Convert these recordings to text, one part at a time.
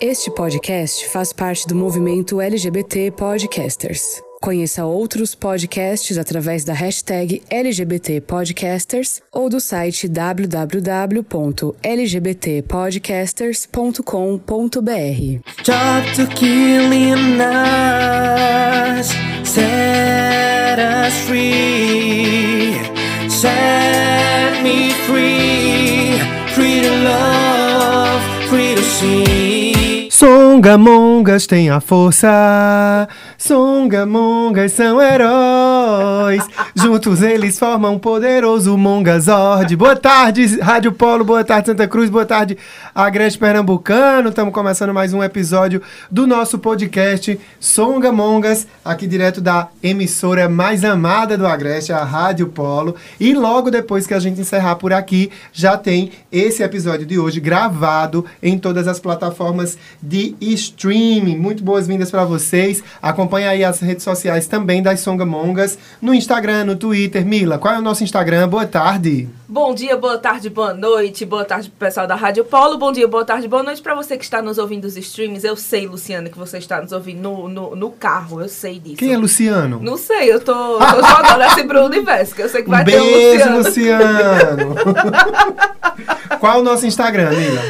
Este podcast faz parte do movimento LGBT Podcasters. Conheça outros podcasts através da hashtag LGBT Podcasters ou do site www.lgbtpodcasters.com.br. Talk to killing us, set us free, set me free, free to love, free to see. Songamongas têm a força, Songamongas são heróis. Juntos eles formam um poderoso Mongazord. Boa tarde, Rádio Polo, boa tarde, Santa Cruz, boa tarde, Agreste Pernambucano. Estamos começando mais um episódio do nosso podcast Songamongas, aqui direto da emissora mais amada do Agreste, a Rádio Polo. E logo depois que a gente encerrar por aqui, já tem esse episódio de hoje gravado em todas as plataformas de streaming. Muito boas-vindas para vocês. Acompanhe aí as redes sociais também das Songamongas, no Instagram, no Twitter. Mila, qual é o nosso Instagram? Boa tarde. Bom dia, boa tarde, boa noite, boa tarde pro pessoal da Rádio Polo, bom dia, boa tarde, boa noite para você que está nos ouvindo dos streams. Eu sei, Luciana, que você está nos ouvindo no, no, no carro, eu sei disso. Quem é Luciano? Não sei, eu tô, tô jogando assim pro universo, que eu sei que vai um ter um beijo, Luciano. Luciano. qual é o nosso Instagram, Mila?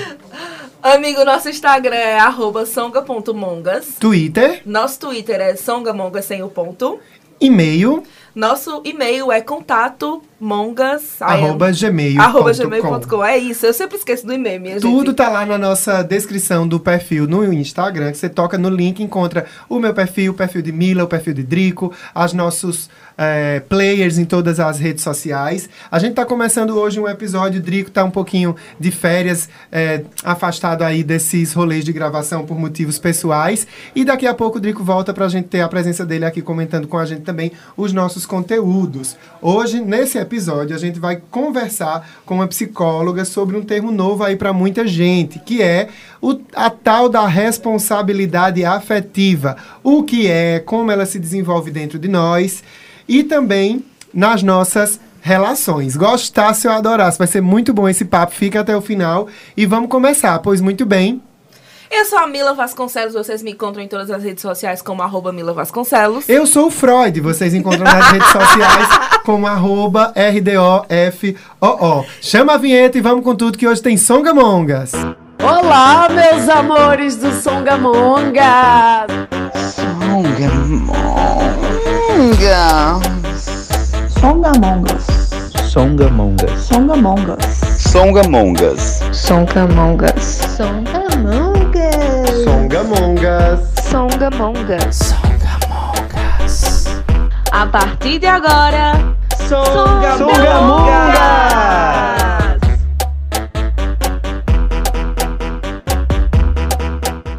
Amigo, nosso Instagram é arroba songa.mongas. Twitter, Nosso Twitter é songamongas sem o ponto. e-mail, Nosso e-mail é contato mongas. arroba gmail.com. arroba gmail.com. É isso, eu sempre esqueço do e-mail, minha Tudo gente. tá lá na nossa descrição do perfil no Instagram, que você toca no link, encontra o meu perfil, o perfil de Mila, o perfil de Drico, os nossos eh, players em todas as redes sociais. A gente tá começando hoje um episódio, o Drico tá um pouquinho de férias, eh, afastado aí desses rolês de gravação por motivos pessoais. E daqui a pouco o Drico volta pra gente ter a presença dele aqui comentando com a gente também os nossos conteúdos. Hoje, nesse episódio, a gente vai conversar com uma psicóloga sobre um termo novo aí para muita gente, que é o, a tal da responsabilidade afetiva. O que é, como ela se desenvolve dentro de nós e também nas nossas relações. Gostasse ou adorasse, vai ser muito bom esse papo, fica até o final e vamos começar, pois muito bem. Eu sou a Mila Vasconcelos, vocês me encontram em todas as redes sociais como arroba Mila Vasconcelos. Eu sou o Freud, vocês encontram nas redes sociais como arroba RDOFOO. Chama a vinheta e vamos com tudo que hoje tem Songamongas. Olá, meus amores do Songamonga! Songamongas. Songamongas. Songamongas. Songamongas. Songamongas. Songamongas. Songamongas. A partir de agora, Songamongas.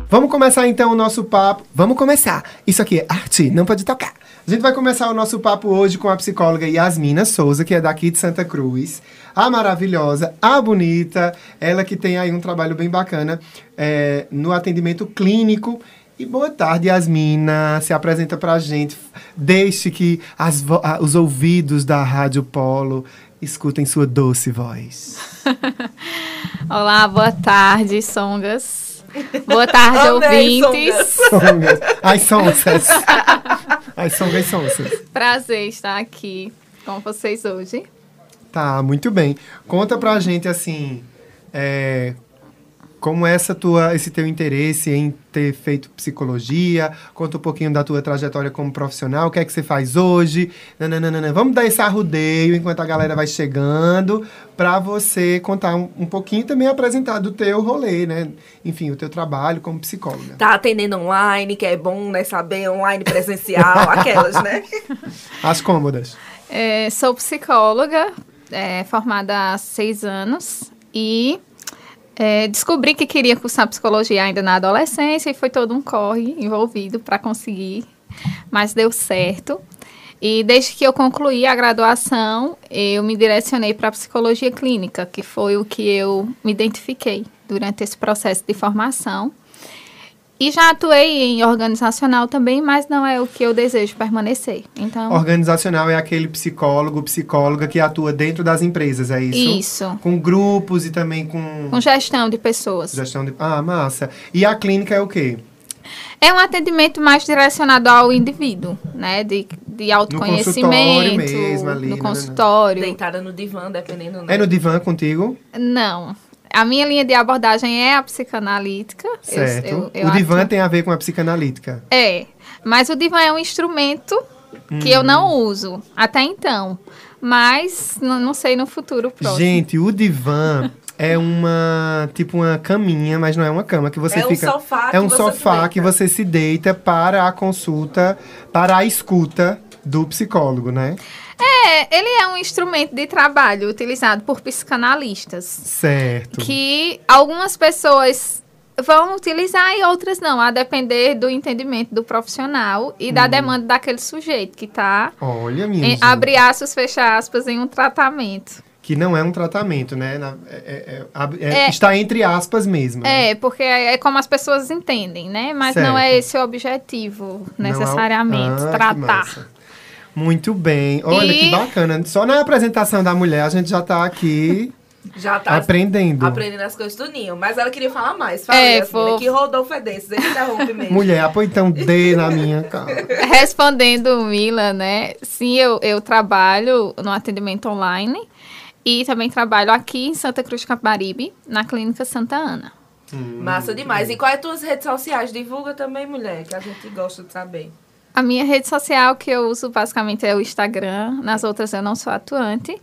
Vamos começar então o nosso papo. Vamos começar. Isso aqui é arte, não pode tocar. A gente vai começar o nosso papo hoje com a psicóloga Yasmina Souza, que é daqui de Santa Cruz. A maravilhosa, a bonita, ela que tem aí um trabalho bem bacana é, no atendimento clínico. E boa tarde, Yasmina. Se apresenta pra gente. Deixe que as vo- os ouvidos da Rádio Polo escutem sua doce voz. Olá, boa tarde, Songas. Boa tarde, Amei, ouvintes. Songas. Ai, sonsas. Ai, songas, sonsas. Prazer estar aqui com vocês hoje. Tá, muito bem. Conta pra gente, assim, é, como é essa tua, esse teu interesse em ter feito psicologia. Conta um pouquinho da tua trajetória como profissional. O que é que você faz hoje? Nananana. Vamos dar esse arrudeio enquanto a galera vai chegando pra você contar um, um pouquinho e também apresentar do teu rolê, né? Enfim, o teu trabalho como psicóloga. Tá atendendo online, que é bom, né, saber online presencial, aquelas, né? As cômodas. É, sou psicóloga, é, formada há seis anos e é, descobri que queria cursar psicologia ainda na adolescência e foi todo um corre envolvido para conseguir, mas deu certo. E desde que eu concluí a graduação, eu me direcionei para a psicologia clínica, que foi o que eu me identifiquei durante esse processo de formação. E já atuei em organizacional também, mas não é o que eu desejo permanecer. Então, Organizacional é aquele psicólogo, psicóloga que atua dentro das empresas, é isso? isso. Com grupos e também com Com gestão de pessoas. gestão de. Ah, massa. E a clínica é o quê? É um atendimento mais direcionado ao indivíduo, né? De, de autoconhecimento, mesmo, ali, no né, consultório. Deitada no divã, dependendo, né? É no divã contigo? Não. A minha linha de abordagem é a psicanalítica. Eu- Certo. eu- eu o divã atuo- tem a ver com a psicanalítica. É, mas o divã é um instrumento que eu Uhum. não uso até então. Mas não, sei no futuro próximo. Gente, o divã é uma tipo uma caminha, mas não é uma cama que você É um fica. sofá é que um você sofá se que você se deita para a consulta, para a escuta do psicólogo, né? É, ele é um instrumento de trabalho utilizado por psicanalistas. Certo. que algumas pessoas vão utilizar e outras não, a depender do entendimento do profissional e Hum. da demanda daquele sujeito que está, Olha, minha gente, abre aspas, fecha aspas, em um tratamento. que não é um tratamento, né? É- é- é- é- É. Está entre aspas mesmo. né? É, porque é como as pessoas entendem, né? Mas não é Certo. esse o objetivo, é necessariamente, Ah, tratar. Muito bem. Olha E- que bacana. Só na apresentação da mulher a gente já está aqui Já tá aprendendo. aprendendo as coisas do Ninho. Mas ela queria falar mais. Fala, É, é, fofo. que Rodolfo é desses. Ele interrompe mesmo. Mulher, apoia então D na minha cara. Respondendo, Mila, né? Sim, eu, eu trabalho no atendimento online e também trabalho aqui em Santa Cruz de Capibaribe, na Clínica Santa Ana. Massa demais. E quais as tuas redes sociais? Divulga também, mulher, que a gente gosta de saber. A minha rede social que eu uso basicamente é o Instagram, nas outras eu não sou atuante.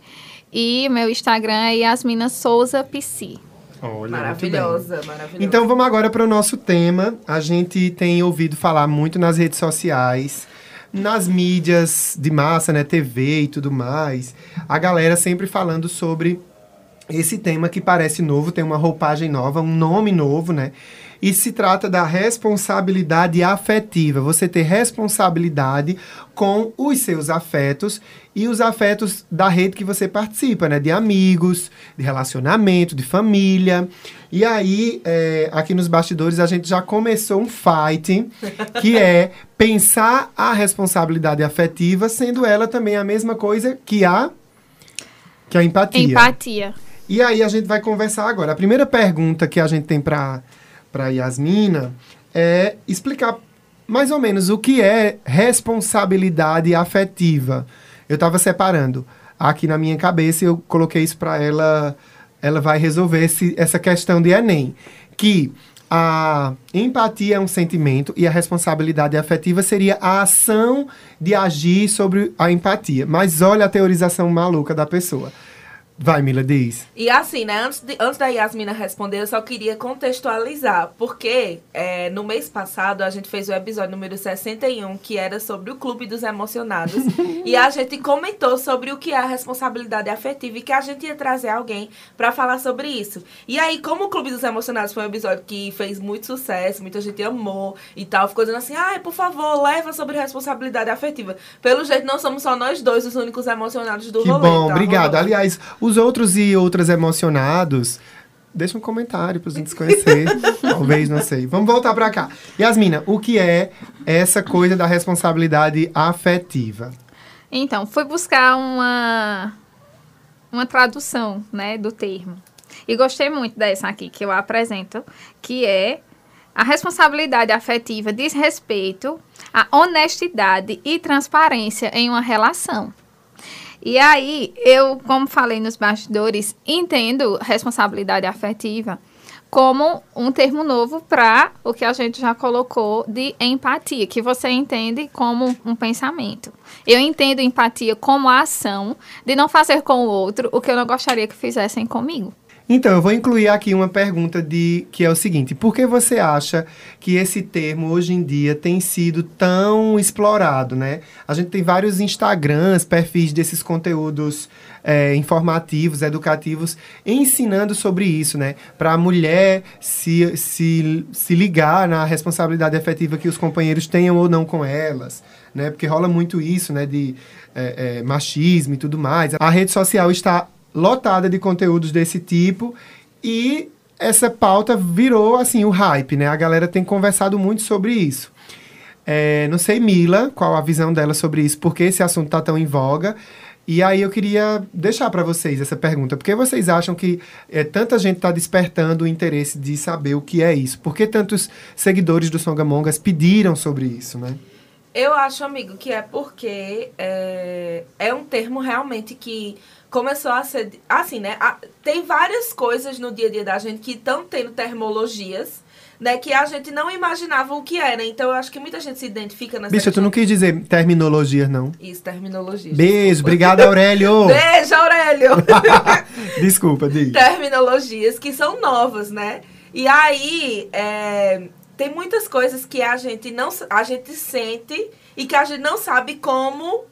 E meu Instagram é Yasmina Souza PC. Olha. Maravilhosa, maravilhosa. Então vamos agora para o nosso tema. A gente tem ouvido falar muito nas redes sociais, nas mídias de massa, né, TV e tudo mais. A galera sempre falando sobre esse tema que parece novo, tem uma roupagem nova, um nome novo, né? E se trata da responsabilidade afetiva. Você ter responsabilidade com os seus afetos e os afetos da rede que você participa, né? De amigos, de relacionamento, de família. E aí, é, aqui nos bastidores, a gente já começou um fight, que é pensar a responsabilidade afetiva, sendo ela também a mesma coisa que a, que a empatia. Empatia. E aí a gente vai conversar agora. A primeira pergunta que a gente tem para para Yasmina é explicar mais ou menos o que é responsabilidade afetiva. Eu estava separando aqui na minha cabeça eu coloquei isso para ela. Ela vai resolver esse, essa questão de Enem. Que a empatia é um sentimento e a responsabilidade afetiva seria a ação de agir sobre a empatia. Mas olha a teorização maluca da pessoa. Vai, Mila, diz. E assim, né? Antes, de- antes da Yasmina responder, eu só queria contextualizar. Porque é, no mês passado a gente fez o episódio número 61, que era sobre o Clube dos Emocionados. e a gente comentou sobre o que é a responsabilidade afetiva e que a gente ia trazer alguém pra falar sobre isso. E aí, como o Clube dos Emocionados foi um episódio que fez muito sucesso, muita gente amou e tal, ficou dizendo assim: ai, por favor, leva sobre responsabilidade afetiva. Pelo jeito, não somos só nós dois os únicos emocionados do Que rolê. bom, tá, obrigado. Rodolfo? Aliás, os outros e outras emocionados, deixa um comentário pra gente se conhecer. Talvez, não sei. Vamos voltar pra cá. Yasmina, o que é essa coisa da responsabilidade afetiva? Então, fui buscar uma, uma tradução né, do termo. E gostei muito dessa aqui que eu apresento, que é a responsabilidade afetiva diz respeito à honestidade e transparência em uma relação. E aí, eu, como falei nos bastidores, entendo responsabilidade afetiva como um termo novo para o que a gente já colocou de empatia, que você entende como um pensamento. Eu entendo empatia como a ação de não fazer com o outro o que eu não gostaria que fizessem comigo. Então, eu vou incluir aqui uma pergunta de que é o seguinte: por que você acha que esse termo hoje em dia tem sido tão explorado, né? A gente tem vários Instagrams, perfis desses conteúdos é, informativos, educativos, ensinando sobre isso, né? Para a mulher se, se, se ligar na responsabilidade afetiva que os companheiros tenham ou não com elas, né? Porque rola muito isso, né? De é, é, machismo e tudo mais. A rede social está lotada de conteúdos desse tipo e essa pauta virou, assim, o hype, né? A galera tem conversado muito sobre isso. É, não sei, Mila, qual a visão dela sobre isso, por que esse assunto tá tão em voga. E aí eu queria deixar para vocês essa pergunta. Por que vocês acham que é, tanta gente está despertando o interesse de saber o que é isso? Por que tantos seguidores do Songamongas pediram sobre isso, né? Eu acho, amigo, que é porque é, é um termo realmente que começou a ser. Assim, né? a- tem várias coisas no dia a dia da gente que estão tendo termologias, né? Que a gente não imaginava o que era. Então eu acho que muita gente se identifica nessa. Bicha, tu não quis dizer terminologias, não. Isso, terminologia. Beijo, obrigado, Aurélio. Beijo, Aurélio! Desculpa, Di. terminologias que são novas, né? E aí, é, tem muitas coisas que a gente não a gente sente e que a gente não sabe como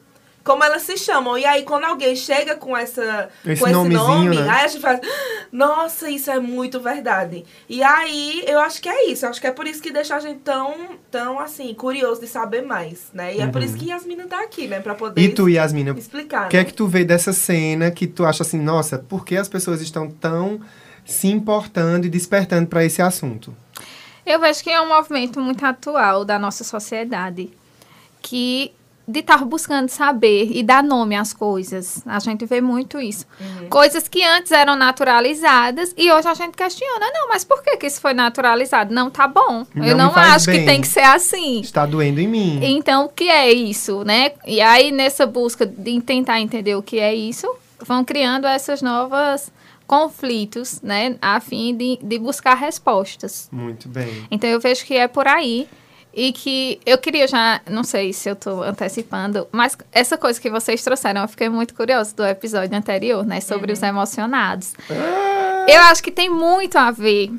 como elas se chamam. E aí, quando alguém chega com essa Esse com esse nome, né? aí a gente faz, "Ah, nossa, isso é muito verdade. E aí, eu acho que é isso. Eu acho que é por isso que deixa a gente tão, tão assim, curioso de saber mais, né? E é por isso que Yasmina tá aqui, né? Pra poder Uhum. E tu, Yasmina, o explicar. que é né? que tu vê dessa cena que tu acha assim, nossa, por que as pessoas estão tão se importando e despertando para esse assunto? Eu vejo que é um movimento muito atual da nossa sociedade, que de estar buscando saber e dar nome às coisas. A gente vê muito isso. Coisas que antes eram naturalizadas e hoje a gente questiona, não, mas por que, que isso foi naturalizado? Não, tá bom. Não Eu não faz acho bem. que tem que ser assim. Está doendo em mim. Então, o que é isso, né? E aí, nessa busca de tentar entender o que é isso, vão criando essas novas conflitos, né? A fim de, de buscar respostas. Muito bem. Então, eu vejo que é por aí. E que eu queria já, não sei se eu tô antecipando, mas essa coisa que vocês trouxeram, eu fiquei muito curiosa do episódio anterior, né? Sobre os emocionados. Eu acho que tem muito a ver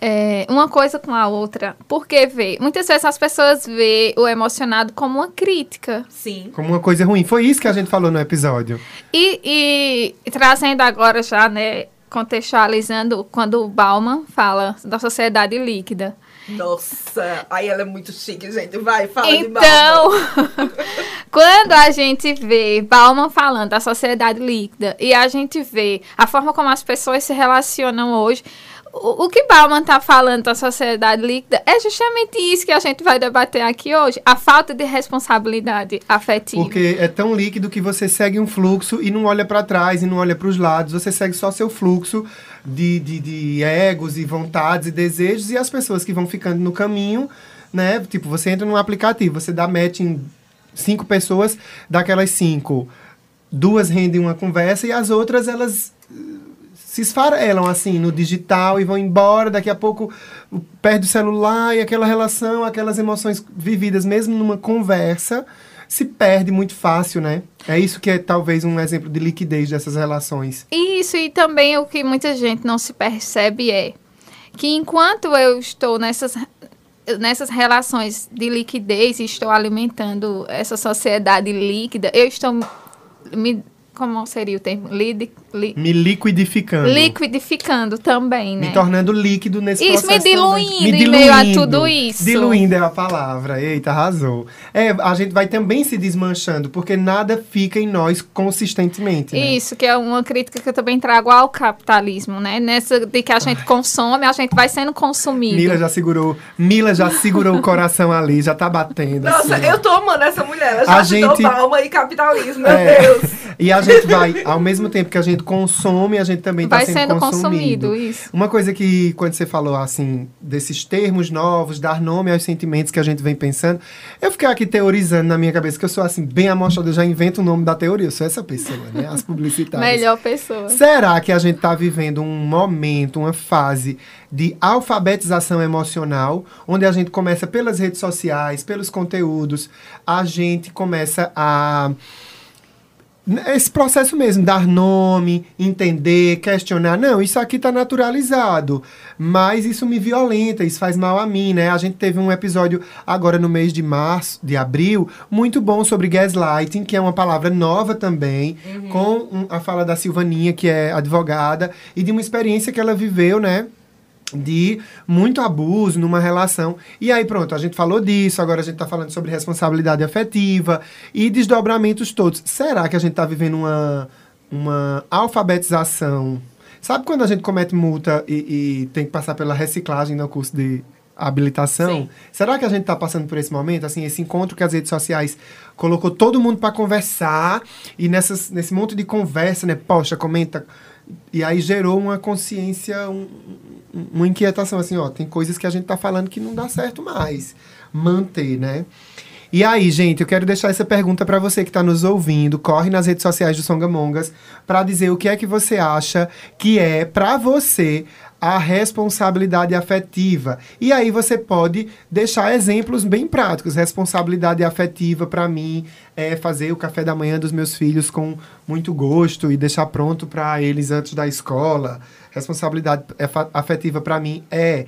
é, uma coisa com a outra. Porque vê, muitas vezes as pessoas vê o emocionado como uma crítica. Sim. Como uma coisa ruim. Foi isso que a gente falou no episódio. E, e trazendo agora já, né, contextualizando, quando o Bauman fala da sociedade líquida. Nossa, aí ela é muito chique, gente. Vai, fala de Então, Bauman. quando a gente vê Bauman falando da sociedade líquida e a gente vê a forma como as pessoas se relacionam hoje, o, o que Bauman está falando da sociedade líquida é justamente isso que a gente vai debater aqui hoje, a falta de responsabilidade afetiva. Porque é tão líquido que você segue um fluxo e não olha para trás e não olha para os lados. Você segue só seu fluxo de, de, de egos e vontades e desejos e as pessoas que vão ficando no caminho, né? Tipo, você entra num aplicativo, você dá match em cinco pessoas, daquelas cinco, duas rendem uma conversa e as outras elas se esfarelam assim no digital e vão embora. Daqui a pouco perde o celular e aquela relação, aquelas emoções vividas mesmo numa conversa se perde muito fácil, né? É isso que é talvez um exemplo de liquidez dessas relações. Isso, e também o que muita gente não se percebe é que enquanto eu estou nessas, nessas relações de liquidez e estou alimentando essa sociedade líquida, eu estou me. Como seria o termo? Lidi, li, Me liquidificando. liquidificando também, né? Me tornando líquido nesse Isso, me processo. também. diluindo em meio a tudo isso. Diluindo é a palavra. Eita, arrasou. É, a gente vai também se desmanchando, porque nada fica em nós consistentemente. né? Isso, que é uma crítica que eu também trago ao capitalismo, né? Nessa de que a gente consome, a gente vai sendo consumido. Mila já segurou, Mila já segurou o coração ali, já tá batendo. Nossa, assim, eu tô amando essa mulher. Ela já A ajudou gente- Balma e capitalismo, meu É. Deus. E a gente vai, ao mesmo tempo que a gente consome, a gente também está sendo, sendo consumido. consumido, isso. Uma coisa que, quando você falou assim, desses termos novos, dar nome aos sentimentos que a gente vem pensando, eu fiquei aqui teorizando na minha cabeça, que eu sou assim, bem amostrada, eu já invento o nome da teoria, eu sou essa pessoa, né? As publicitárias. Melhor pessoa. Será que a gente está vivendo um momento, uma fase de alfabetização emocional, onde a gente começa pelas redes sociais, pelos conteúdos, a gente começa a esse processo mesmo, dar nome, entender, questionar. Não, isso aqui está naturalizado, mas isso me violenta, isso faz mal a mim, né? A gente teve um episódio agora no mês de março, de abril, muito bom sobre gaslighting, que é uma palavra nova também, com um- a fala da Silvaninha, que é advogada, e de uma experiência que ela viveu, né? De muito abuso numa relação. E aí, pronto, a gente falou disso, agora a gente está falando sobre responsabilidade afetiva e desdobramentos todos. Será que a gente está vivendo uma, uma alfabetização Sabe quando a gente comete multa e, e tem que passar pela reciclagem no curso de habilitação? Sim. Será que a gente está passando por esse momento? Assim, esse encontro que as redes sociais colocou todo mundo para conversar e nessas, nesse monte de conversa, né? Poxa, comenta. E aí gerou uma consciência, um- uma inquietação, assim, ó, tem coisas que a gente tá falando que não dá certo mais. Manter, né? E aí, gente, eu quero deixar essa pergunta para você que está nos ouvindo. Corre nas redes sociais do Songamongas para dizer o que é que você acha que é para você a responsabilidade afetiva. E aí você pode deixar exemplos bem práticos. Responsabilidade afetiva para mim é fazer o café da manhã dos meus filhos com muito gosto e deixar pronto para eles antes da escola. Responsabilidade afetiva para mim é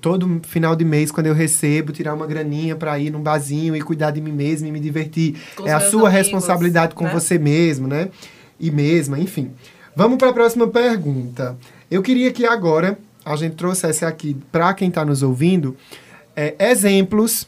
todo final de mês quando eu recebo tirar uma graninha para ir num barzinho e cuidar de mim mesmo e me divertir. Com é a sua amigos, responsabilidade com né? você mesmo, né? E mesma, enfim. Vamos para a próxima pergunta. Eu queria que agora a gente trouxesse aqui para quem está nos ouvindo é, exemplos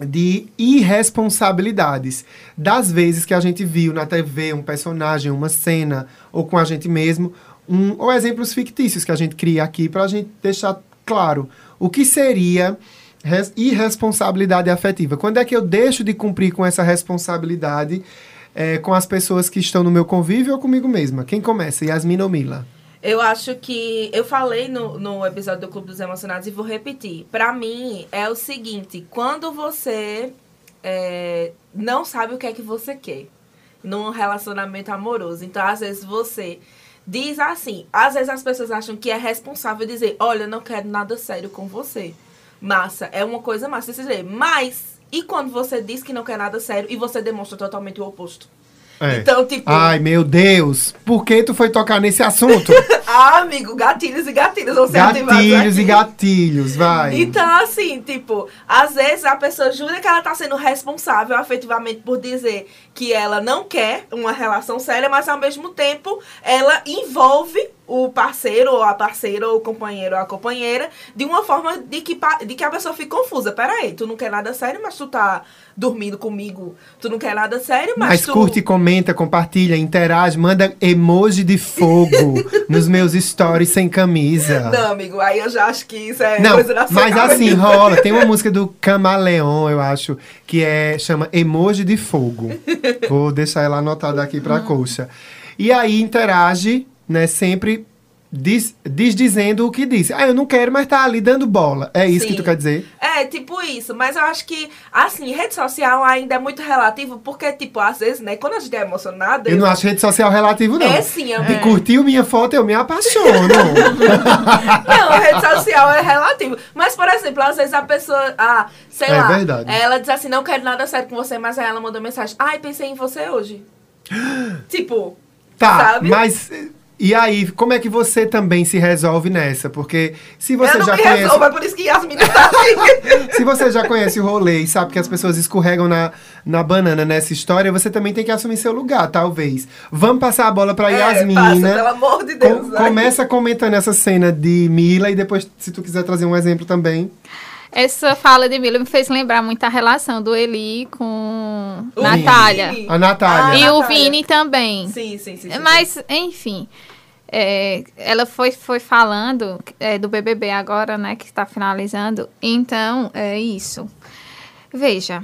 de irresponsabilidades. Das vezes que a gente viu na TV um personagem, uma cena, ou com a gente mesmo, um, ou exemplos fictícios que a gente cria aqui para a gente deixar claro o que seria res- irresponsabilidade afetiva. Quando é que eu deixo de cumprir com essa responsabilidade eh, com as pessoas que estão no meu convívio ou comigo mesma? Quem começa? Yasmin ou Mila? Eu acho que. Eu falei no, no episódio do Clube dos Emocionados e vou repetir. Pra mim, é o seguinte: quando você é, não sabe o que é que você quer num relacionamento amoroso. Então, às vezes, você diz assim. Às vezes, as pessoas acham que é responsável dizer: Olha, eu não quero nada sério com você. Massa, é uma coisa massa você dizer. Mas, e quando você diz que não quer nada sério e você demonstra totalmente o oposto? Então, tipo. Ai, meu Deus! Por que tu foi tocar nesse assunto? Ah, amigo, gatilhos e gatilhos vão ser gatilhos e gatilhos, vai. Então, assim, tipo, às vezes a pessoa jura que ela tá sendo responsável afetivamente por dizer que ela não quer uma relação séria, mas ao mesmo tempo ela envolve o parceiro ou a parceira ou o companheiro ou a companheira de uma forma de que, de que a pessoa fique confusa. Peraí, tu não quer nada sério, mas tu tá dormindo comigo. Tu não quer nada sério, mas, Mas tu... curte, comenta, compartilha, interage, manda emoji de fogo nos meus stories sem camisa. Não, amigo, aí eu já acho que isso é Não, coisa da mas assim, rola. Tem uma música do Camaleon, eu acho, que é chama Emoji de Fogo. Vou deixar ela anotada aqui Hum. pra coxa. E aí interage, né, sempre diz, diz dizendo o que disse. Ah, eu não quero, mas tá ali dando bola. É isso que Sim. tu quer dizer? É, tipo isso. Mas eu acho que, assim, rede social ainda é muito relativo, porque, tipo, às vezes, né, quando a gente é emocionada. Eu não acho rede social relativo, não. É sim, amigo. E curtiu minha foto, eu me apaixono. Não, rede social é relativo. Mas, por exemplo, às vezes a pessoa, ah, sei É lá, verdade. ela diz assim, não quero nada sério com você, mas aí ela mandou mensagem, ai, pensei em você hoje. tipo, Tá, Sabe? mas e aí, como é que você também se resolve nessa? Porque se você eu não já me conhece, resolvo, é por isso que Yasmin tá assim. se você já conhece o rolê e sabe que as pessoas escorregam na, na banana nessa história, você também tem que assumir seu lugar, talvez. Vamos passar a bola pra É, Yasmin, passa, pelo amor de Deus. Com- começa comentando essa cena de Mila e depois, se tu quiser trazer um exemplo também. Essa fala de Mila me fez lembrar muito a relação do Eli com O Natália. Vini. A Natália. E Ah, o Natália. Vini também. Sim, sim, sim. sim, Mas, enfim. É, ela foi, foi falando é, do BBB agora, né, que está finalizando. Então, é isso. Veja.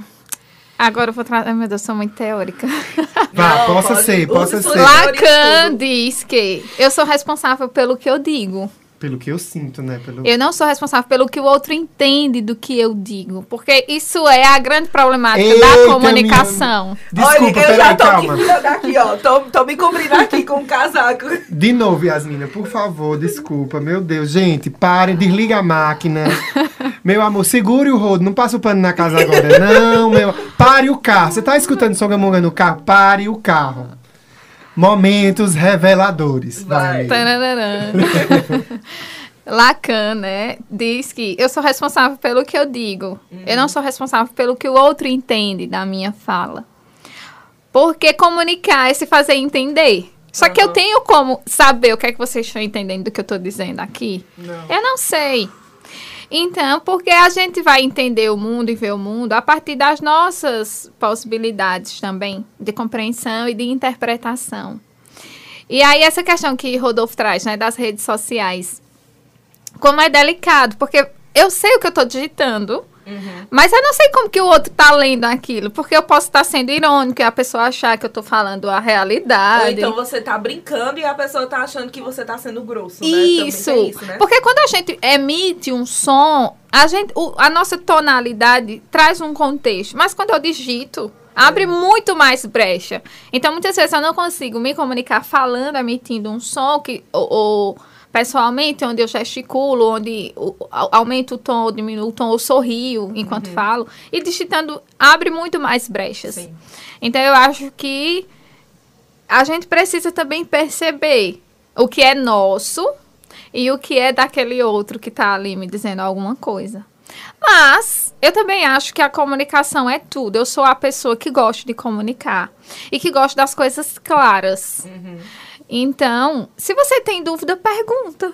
Agora eu vou trazer. Ai, meu Deus, sou muito teórica. Vá, Não, possa pode- ser, possa ser. Lacan diz que eu sou responsável pelo que eu digo. Pelo que eu sinto, né? Pelo... Eu não sou responsável pelo que o outro entende do que eu digo. Porque isso é a grande problemática Eita, da comunicação. Desculpa, Olha, eu já tô calma. me aqui, ó. Tô, tô me cobrindo aqui com um casaco. De novo, Yasmina, por favor, desculpa. Meu Deus, gente, parem, desliga a máquina. Meu amor, segure o rodo, não passa o pano na casa agora. Não, meu. Pare o carro. Você tá escutando Songamonga no carro? Pare o carro. Momentos reveladores. Vai. Lacan, né, diz que eu sou responsável pelo que eu digo. Eu não sou responsável pelo que o outro entende da minha fala. Porque comunicar é se fazer entender. Só que eu tenho como saber o que é que vocês estão entendendo do que eu estou dizendo aqui? Não. Eu não sei. Então, porque a gente vai entender o mundo e ver o mundo a partir das nossas possibilidades também de compreensão e de interpretação. E aí, essa questão que Rodolfo traz, né, das redes sociais, como é delicado, porque eu sei o que eu tô digitando, mas eu não sei como que o outro tá lendo aquilo, porque eu posso estar sendo irônico e a pessoa achar que eu tô falando a Ou realidade. então você tá brincando e a pessoa tá achando que você tá sendo grosso, né? Isso. Isso, né? Porque quando a gente emite um som, a, gente, o- a nossa tonalidade traz um contexto. Mas quando eu digito, abre muito mais brecha. Então, muitas vezes eu não consigo me comunicar falando, emitindo um som que. Ou, ou pessoalmente, onde eu gesticulo, onde aumento o tom, ou diminuo o tom, ou sorrio enquanto falo. E digitando abre muito mais brechas. Sim. Então, eu acho que a gente precisa também perceber o que é nosso e o que é daquele outro que tá ali me dizendo alguma coisa. Mas eu também acho que a comunicação é tudo. Eu sou a pessoa que gosta de comunicar e que gosta das coisas claras. Então, se você tem dúvida, pergunta.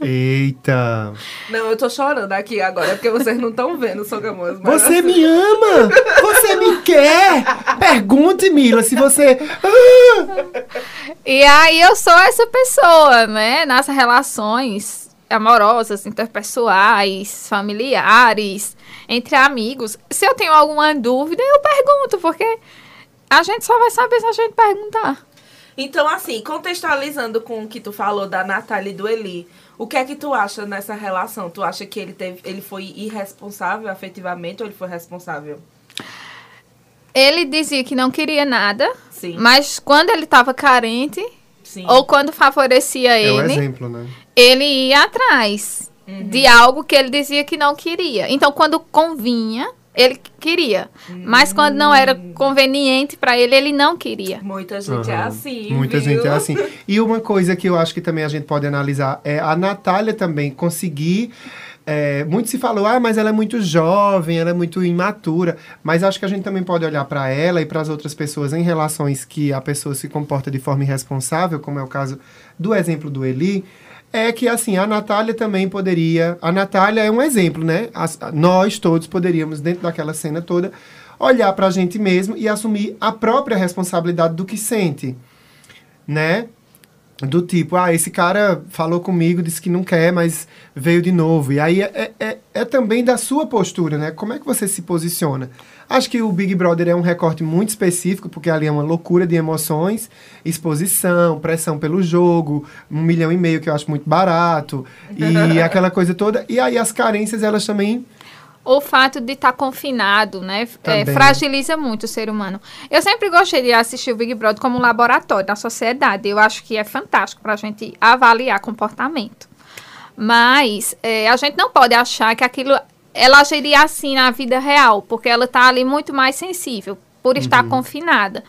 Eita! Não, eu tô chorando aqui agora, porque vocês não estão vendo, Sogamoas. mas Você assim, me ama! Você me quer! Pergunte, Mila, se você. E aí eu sou essa pessoa, né? Nas relações amorosas, interpessoais, familiares, entre amigos. Se eu tenho alguma dúvida, eu pergunto, porque a gente só vai saber se a gente perguntar. Então, assim, contextualizando com o que tu falou da Natália e do Eli, o que é que tu acha nessa relação? Tu acha que ele, teve, ele foi irresponsável afetivamente ou ele foi responsável? Ele dizia que não queria nada, Sim. mas quando ele estava carente, Sim. ou quando favorecia É ele, exemplo, né? ele ia atrás de algo que ele dizia que não queria. Então, quando convinha, ele queria. Mas quando não era conveniente para ele, ele não queria. Muita gente é Aham. assim. Muita viu? gente é assim. E uma coisa que eu acho que também a gente pode analisar é a Natália também conseguir. é, muito se falou, ah, mas ela é muito jovem, ela é muito imatura. Mas acho que a gente também pode olhar para ela e para as outras pessoas em relações que a pessoa se comporta de forma irresponsável, como é o caso do exemplo do Eli. É que, assim, a Natália também poderia. A Natália é um exemplo, né? As- nós todos poderíamos, dentro daquela cena toda, olhar para a gente mesmo e assumir a própria responsabilidade do que sente né? Do tipo, ah, esse cara falou comigo, disse que não quer, mas veio de novo. E aí é, é, é também da sua postura, né? Como é que você se posiciona? Acho que o Big Brother é um recorte muito específico, porque ali é uma loucura de emoções, exposição, pressão pelo jogo, um milhão e meio que eu acho muito barato, e aquela coisa toda. E aí as carências, elas também O fato de estar confinado, né? é, fragiliza muito o ser humano. Eu sempre gostei de assistir o Big Brother como um laboratório da sociedade. Eu acho que é fantástico para a gente avaliar comportamento. Mas é, a gente não pode achar que aquilo ela agiria assim na vida real, porque ela está ali muito mais sensível por estar confinada.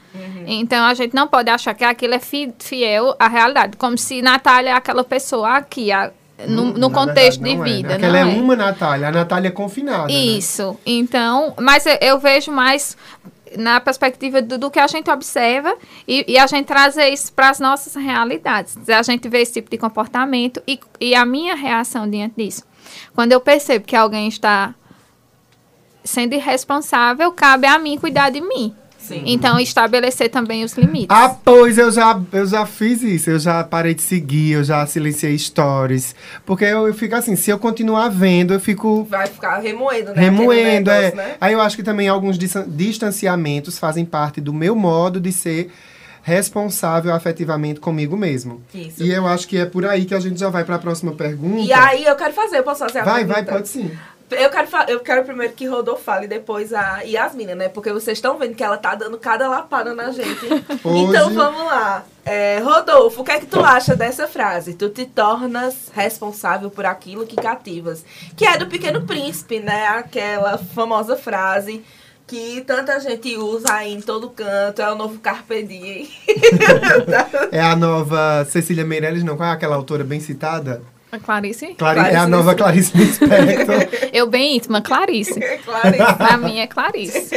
Então a gente não pode achar que aquilo é fi- fiel à realidade, como se Natália é aquela pessoa aqui, a- no, no contexto verdade, de não é, né? vida. Aquela não é é. uma Natália, a Natália é confinada. né? Isso. Então, mas eu, eu vejo mais na perspectiva do, do que a gente observa e, e a gente trazer isso para as nossas realidades. A gente vê esse tipo de comportamento e, e a minha reação diante disso. Quando eu percebo que alguém está sendo irresponsável, cabe a mim cuidar de mim. Sim. Então, estabelecer também os limites. Ah, pois eu já, eu já fiz isso. Eu já parei de seguir, eu já silenciei stories. Porque eu, eu fico assim, se eu continuar vendo, eu fico Vai ficar remoendo, né? remoendo. É. negócio, né? Aí eu acho que também alguns distan- distanciamentos fazem parte do meu modo de ser responsável afetivamente comigo mesmo. Isso. E eu acho que é por aí que a gente já vai para a próxima pergunta. E aí eu quero fazer, eu posso fazer a vai, vai, pergunta? pode sim. Eu quero, eu quero primeiro que Rodolfo fale, depois a Yasmina, né? Porque vocês estão vendo que ela tá dando cada lapada na gente. Hoje- Então vamos lá. É, Rodolfo, o que é que tu acha dessa frase? Tu te tornas responsável por aquilo que cativas. Que é do Pequeno Príncipe, né? Aquela famosa frase que tanta gente usa aí em todo canto. É o novo Carpe Diem. É a nova Cecília Meirelles, não? Qual é aquela autora bem citada? A Clarice? Clari- é a Clarice nova Clarice Lispector. Eu bem íntima, Clarice. claro. isso. Pra mim é Clarice.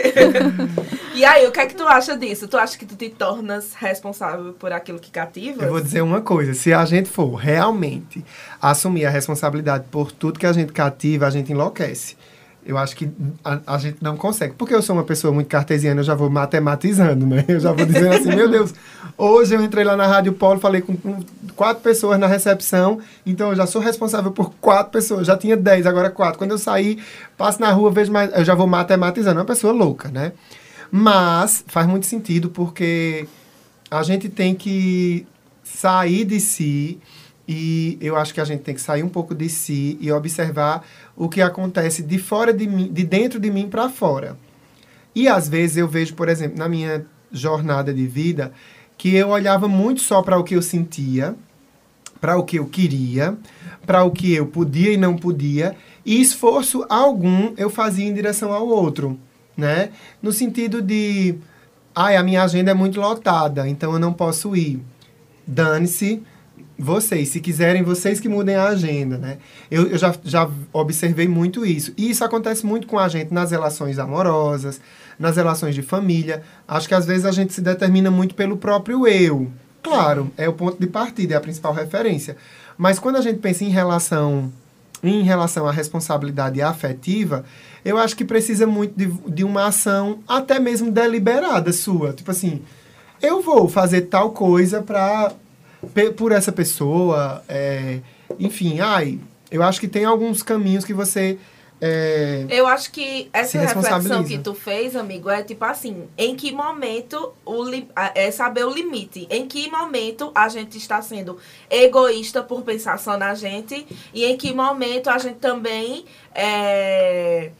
E aí, o que é que tu acha disso? Tu acha que tu te tornas responsável por aquilo que cativas? Eu vou dizer uma coisa: se a gente for realmente assumir a responsabilidade por tudo que a gente cativa, a gente enlouquece. Eu acho que a, a gente não consegue. Porque eu sou uma pessoa muito cartesiana, eu já vou matematizando, né? Eu já vou dizendo assim, meu Deus, hoje eu entrei lá na Rádio Polo, falei com, com quatro pessoas na recepção, então eu já sou responsável por quatro pessoas. Já tinha dez, agora quatro. Quando eu sair, passo na rua, vejo mais. Eu já vou matematizando. É uma pessoa louca, né? Mas faz muito sentido porque a gente tem que sair de si e eu acho que a gente tem que sair um pouco de si e observar o que acontece de fora de mim, de dentro de mim para fora. E às vezes eu vejo, por exemplo, na minha jornada de vida, que eu olhava muito só para o que eu sentia, para o que eu queria, para o que eu podia e não podia, e esforço algum eu fazia em direção ao outro, né? No sentido de, ai, a minha agenda é muito lotada, então eu não posso ir. Dane-se, vocês, se quiserem, vocês que mudem a agenda, né? Eu, eu já, já observei muito isso. E isso acontece muito com a gente nas relações amorosas, nas relações de família. Acho que às vezes a gente se determina muito pelo próprio eu. Claro, é o ponto de partida, é a principal referência. Mas quando a gente pensa em relação, em relação à responsabilidade afetiva, eu acho que precisa muito de, de uma ação até mesmo deliberada sua. Tipo assim, eu vou fazer tal coisa para por essa pessoa, é, enfim, ai, eu acho que tem alguns caminhos que você é, Eu acho que essa reflexão que tu fez, amigo, é tipo assim, em que momento o li- é saber o limite, em que momento a gente está sendo egoísta por pensar só na gente? E em que momento a gente também é,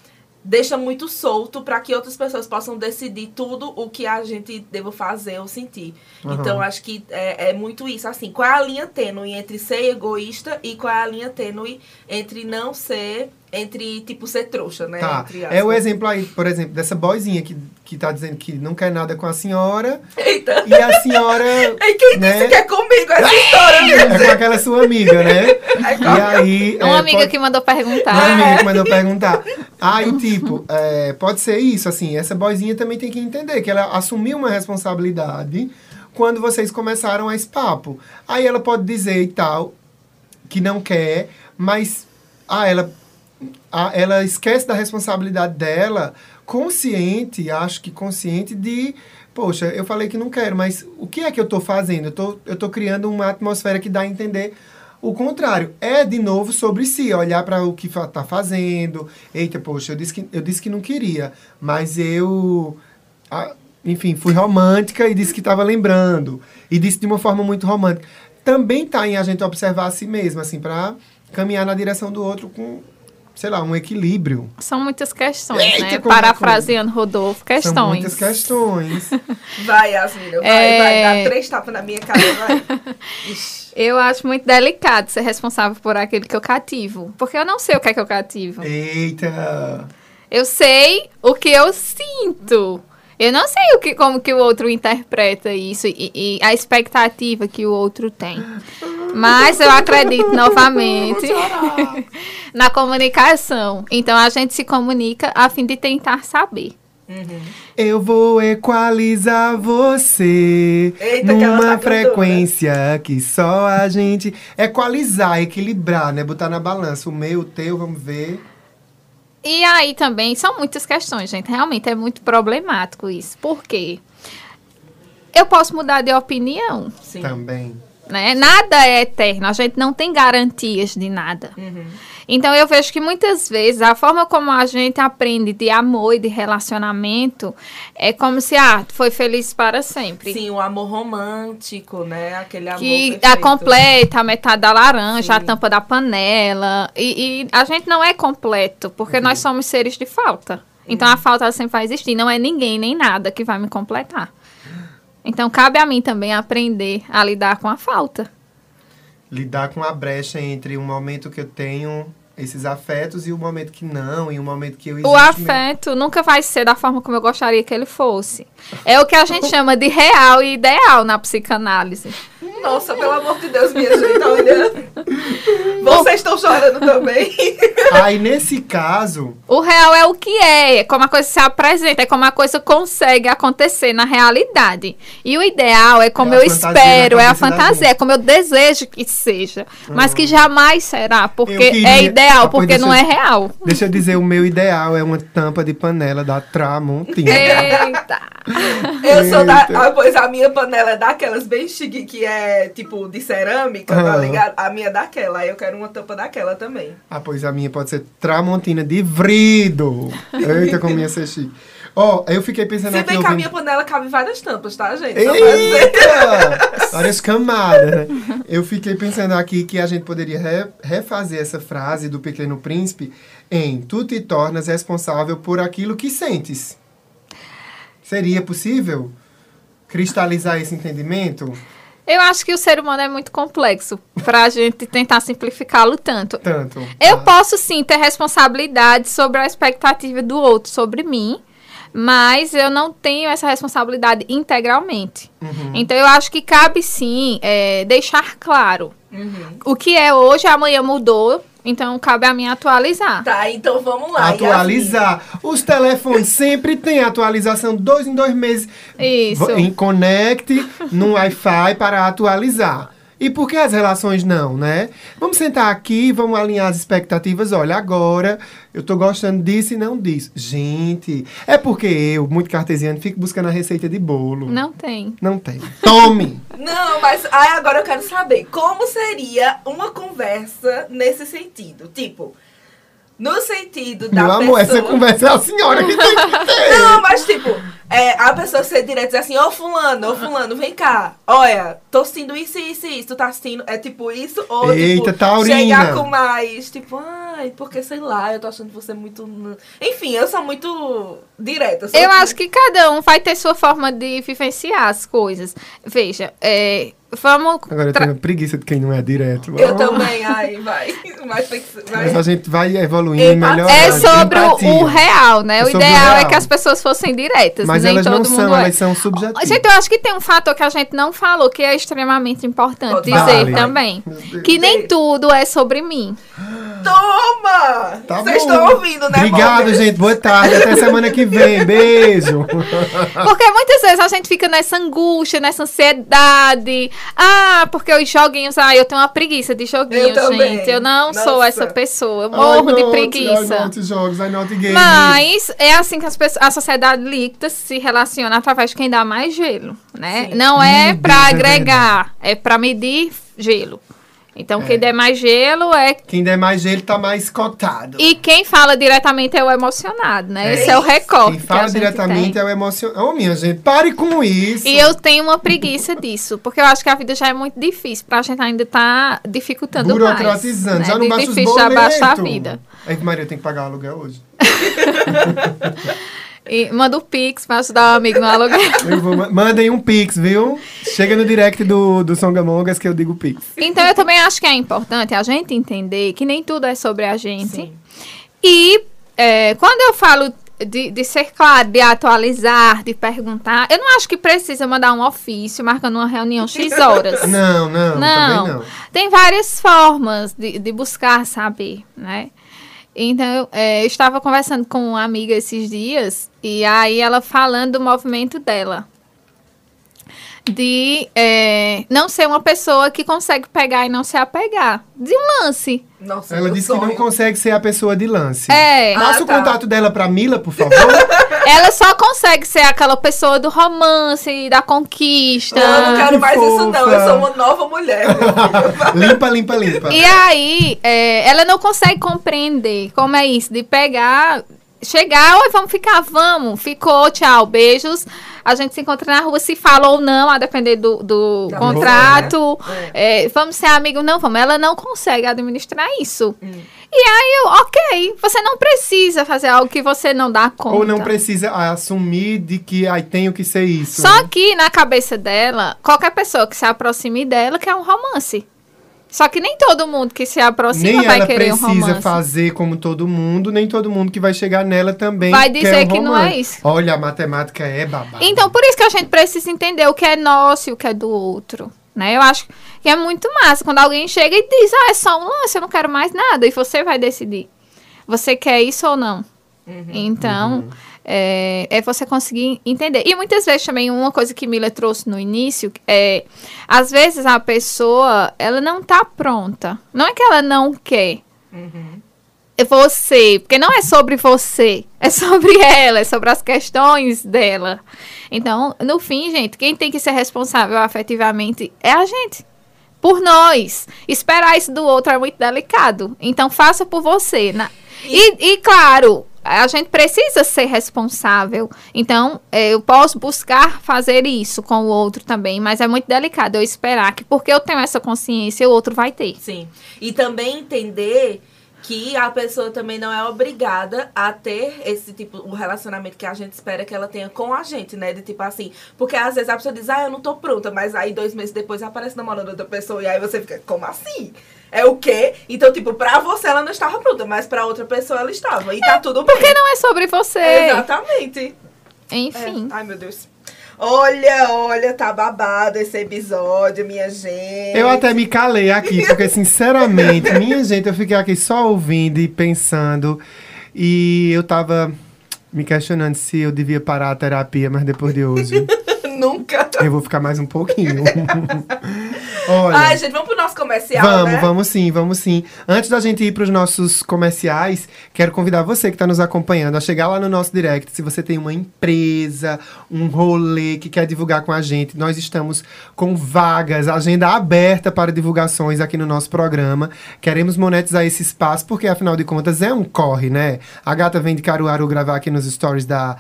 deixa muito solto para que outras pessoas possam decidir tudo o que a gente deva fazer ou sentir. Aham. Então acho que é, é muito isso, assim, qual é a linha tênue entre ser egoísta e qual é a linha tênue entre não ser, entre tipo ser trouxa, né? Tá, Entre é o exemplo aí, por exemplo, dessa boizinha que, que tá dizendo que não quer nada com a senhora Eita. e a senhora E quem né? disse que é comigo essa história, é com aquela sua amiga, né? E aí... É uma é, amiga pode- que mandou perguntar. Uma amiga que mandou perguntar. Aí, tipo, é, pode ser isso, assim, essa boizinha também tem que entender que ela assumiu uma responsabilidade quando vocês começaram esse papo. Aí ela pode dizer e tal, que não quer, mas ah, ela, ah, ela esquece da responsabilidade dela, consciente, acho que consciente de, poxa, eu falei que não quero, mas o que é que eu tô fazendo? Eu tô, tô criando uma atmosfera que dá a entender o contrário. É, de novo, sobre si, olhar para o que fa- tá fazendo. Eita, poxa, eu disse que, eu disse que não queria, mas eu... ah, enfim, fui romântica e disse que estava lembrando. E disse de uma forma muito romântica. Também tá em a gente observar a si mesmo, assim, para caminhar na direção do outro com, sei lá, um equilíbrio. São muitas questões, Eita, né? é Parafraseando Rodolfo, questões. São muitas questões. Vai, Yasmina, vai, É. vai, dá três tapas na minha cara, vai. Ixi. Eu acho muito delicado ser responsável por aquilo que eu cativo. Porque eu não sei o que é que eu cativo. Eita! Eu sei o que eu sinto. Eu não sei o que, como que o outro interpreta isso e, e a expectativa que o outro tem. Mas eu acredito novamente na comunicação. Então a gente se comunica a fim de tentar saber. Eu vou equalizar você Eita, que numa tá cantando, frequência que só a gente. Equalizar, equilibrar, né? Botar na balança o meu, o teu, vamos ver. E aí também são muitas questões, gente. Realmente é muito problemático isso. Por quê? Eu posso mudar de opinião, Sim. Também. né? Nada é eterno. A gente não tem garantias de nada. Uhum. Então eu vejo que muitas vezes a forma como a gente aprende de amor e de relacionamento é como se ah, foi feliz para sempre. Sim, o amor romântico, né? Aquele amor que perfeito. a completa, a metade da laranja, a Sim. tampa da panela. E, e a gente não é completo, porque nós somos seres de falta. Então a falta sempre vai existir. Não é ninguém nem nada que vai me completar. Então cabe a mim também aprender a lidar com a falta. Lidar com a brecha entre o momento que eu tenho esses afetos e o momento que não, e o momento que eu O afeto nunca vai ser da forma como eu gostaria que ele fosse. É o que a gente chama de real e ideal na psicanálise. Nossa, pelo amor de Deus, minha gente, olha. Vocês estão chorando também. Aí, nesse caso, O real é o que é, é como a coisa se apresenta, é como a coisa consegue acontecer na realidade. E o ideal é como É eu fantasia espero, é a fantasia, é como eu desejo que seja. Mas que jamais será, porque queria- é ideal, Ah, porque não eu- é real. deixa eu dizer, o meu ideal é uma tampa de panela da Tramontina. Eita! Eu sou da. Ah, pois a minha panela é daquelas bem chique, que é tipo de cerâmica, tá Ah. ligado? A minha é daquela. Aí eu quero uma tampa daquela também. Ah, pois a minha pode ser Tramontina de vrido. Eita, como ia ser chique. Ó, eu fiquei pensando Se aqui... bem que a minha panela cabe várias tampas, tá, gente? Eita! Várias camadas, né? Eu fiquei pensando aqui que a gente poderia re- refazer essa frase do Pequeno Príncipe em Tu te tornas responsável por aquilo que sentes. Seria possível cristalizar esse entendimento? Eu acho que o ser humano é muito complexo pra gente tentar simplificá-lo tanto. Tanto. Eu Ah, posso sim ter responsabilidade sobre a expectativa do outro sobre mim, mas eu não tenho essa responsabilidade integralmente. Uhum. Então eu acho que cabe sim é, deixar claro Uhum. o que é hoje, amanhã mudou, então cabe a mim atualizar. Tá, então vamos lá. Atualizar. Os telefones sempre têm atualização dois em dois meses. Isso. Em conecte no Wi-Fi para atualizar. E por que as relações não, né? Vamos sentar aqui, vamos alinhar as expectativas. Olha, agora eu tô gostando disso e não disso. Gente, é porque eu, muito cartesiano, fico buscando a receita de bolo. Não tem. Não tem. Tome! Não, mas aí agora eu quero saber como seria uma conversa nesse sentido. Tipo, no sentido da Meu amor, pessoa... essa conversa é a senhora que tem que ter. Não, mas tipo, é, a pessoa ser direta e dizer assim, ô fulano, ô fulano, vem cá. Olha, tô assistindo isso, isso e isso. Tu tá assistindo, é tipo isso? Ou Eita, tipo, taurina. chegar com mais, tipo, ai, porque sei lá, eu tô achando você muito... Enfim, eu sou muito direta. sou Eu acho que cada um vai ter sua forma de vivenciar as coisas. Veja, é, vamos. Agora eu tenho preguiça de quem não é direto. Eu Ah, também, ai, vai. Mas tem que ser- vai. Mas a gente vai evoluindo e melhorando. É sobre o, Empatia. o real, né? É o sobre o ideal é que as pessoas fossem diretas. Mas nem elas todo não mundo são, é. elas são subjetivas. Gente, eu acho que tem um fator que a gente não falou, que é extremamente importante dizer falar. também. Que nem tudo é sobre mim. Toma! Tá Vocês estão ouvindo, né, Obrigado, Morgan? gente. Boa tarde. Até semana que vem. Beijo. Porque muitas vezes a gente fica nessa angústia, nessa ansiedade. Ah, porque os joguinhos. Ah, eu tenho uma preguiça de joguinhos, Eu também. gente. Eu não sou Nossa. essa pessoa. Eu I morro de not, I preguiça. not jogos, I not game. Mas é assim que as pessoas, a sociedade líquida se relaciona através de quem dá mais gelo, né? Sim. Não é Meu para é agregar, é para medir gelo. Então, quem der mais gelo é. Quem der mais gelo tá mais cotado. E quem fala diretamente é o emocionado, né? Esse é o recorte. Quem fala que diretamente tem. é o emocional. Ô, minha gente, pare com isso. E eu tenho uma preguiça disso, porque eu acho que a vida já é muito difícil, pra gente ainda tá dificultando Burocratizando. mais. Já né? não De baixa os difícil já boletos. baixa a vida. Aí, Maria, tem que pagar o aluguel hoje. E manda o Pix pra ajudar o amigo no aluguel. Eu vou, ma- mandem um pix, viu? Chega no direct do, do Songamongas que eu digo pix. Então, eu também acho que é importante a gente entender que nem tudo é sobre a gente. Sim. E é, quando eu falo de, de ser claro, de atualizar, de perguntar, eu não acho que precisa mandar um ofício marcando uma reunião X horas. Não, não, Não. também não. Tem várias formas de, de buscar saber, né? Então, é, eu estava conversando com uma amiga esses dias, e aí ela falando do movimento dela. De é, não ser uma pessoa que consegue pegar e não se apegar. De um lance. Nossa, Ela disse que não sonho. consegue ser a pessoa de lance. É. Passa Ah, o tá. contato dela pra Mila, por favor. Ela só consegue ser aquela pessoa do romance, da conquista. Não, eu não quero que mais isso, não. fofa. Eu sou uma nova mulher. limpa, limpa, limpa. E aí, é, ela não consegue compreender como é isso, de pegar, chegar, oi, vamos ficar, vamos, ficou, tchau, beijos. A gente se encontra na rua, se fala ou não, a depender do, do Da contrato. pessoa, né? É, vamos ser amigos, não vamos. Ela não consegue administrar isso. Hum. E aí, eu, ok, você não precisa fazer algo que você não dá conta. Ou não precisa assumir de que ai, tenho que ser isso. Só que na cabeça dela, qualquer pessoa que se aproxime dela quer um romance. Só que nem todo mundo que se aproxima nem vai ela querer um precisa romance. fazer como todo mundo, nem todo mundo que vai chegar nela também Vai quer dizer um que não é isso. Olha, a matemática é babada. Então, por isso que a gente precisa entender o que é nosso e o que é do outro. Né? Eu acho que é muito massa quando alguém chega e diz, ah, é só um lance, eu não quero mais nada. E você vai decidir. Você quer isso ou não? Então, é, é você conseguir entender. E muitas vezes também, uma coisa que Mila trouxe no início, é, às vezes a pessoa, ela não tá pronta. Não é que ela não quer. É você, porque não é sobre você, é sobre ela, é sobre as questões dela. Então, no fim, gente, quem tem que ser responsável afetivamente é a gente. Por nós. Esperar isso do outro é muito delicado. Então, faça por você. na- E, e, claro, a gente precisa ser responsável. Então, eh, eu posso buscar fazer isso com o outro também, mas é muito delicado eu esperar que, porque eu tenho essa consciência, o outro vai ter. Sim. E também entender que a pessoa também não é obrigada a ter esse tipo, o relacionamento que a gente espera que ela tenha com a gente, né? De tipo assim. Porque às vezes a pessoa diz, ah, eu não tô pronta, mas aí dois meses depois aparece namorando outra pessoa e aí você fica, como assim? É o quê? Então, tipo, pra você ela não estava pronta, mas pra outra pessoa ela estava. E tá tudo bem. Porque não é sobre você. Exatamente. Enfim. É. Ai, meu Deus. Olha, olha, tá babado esse episódio, minha gente. Eu até me calei aqui, porque sinceramente, minha gente, eu fiquei aqui só ouvindo e pensando. E eu tava me questionando se eu devia parar a terapia, mas depois de hoje Nunca. eu vou ficar mais um pouquinho. Olha. Ai, gente, vamos pro nosso comercial, Vamos, né? vamos sim, vamos sim. Antes da gente ir para os nossos comerciais, quero convidar você que está nos acompanhando a chegar lá no nosso direct. Se você tem uma empresa, um rolê que quer divulgar com a gente, nós estamos com vagas, agenda aberta para divulgações aqui no nosso programa. Queremos monetizar esse espaço, porque afinal de contas é um corre, né? A gata vem de Caruaru gravar aqui nos stories da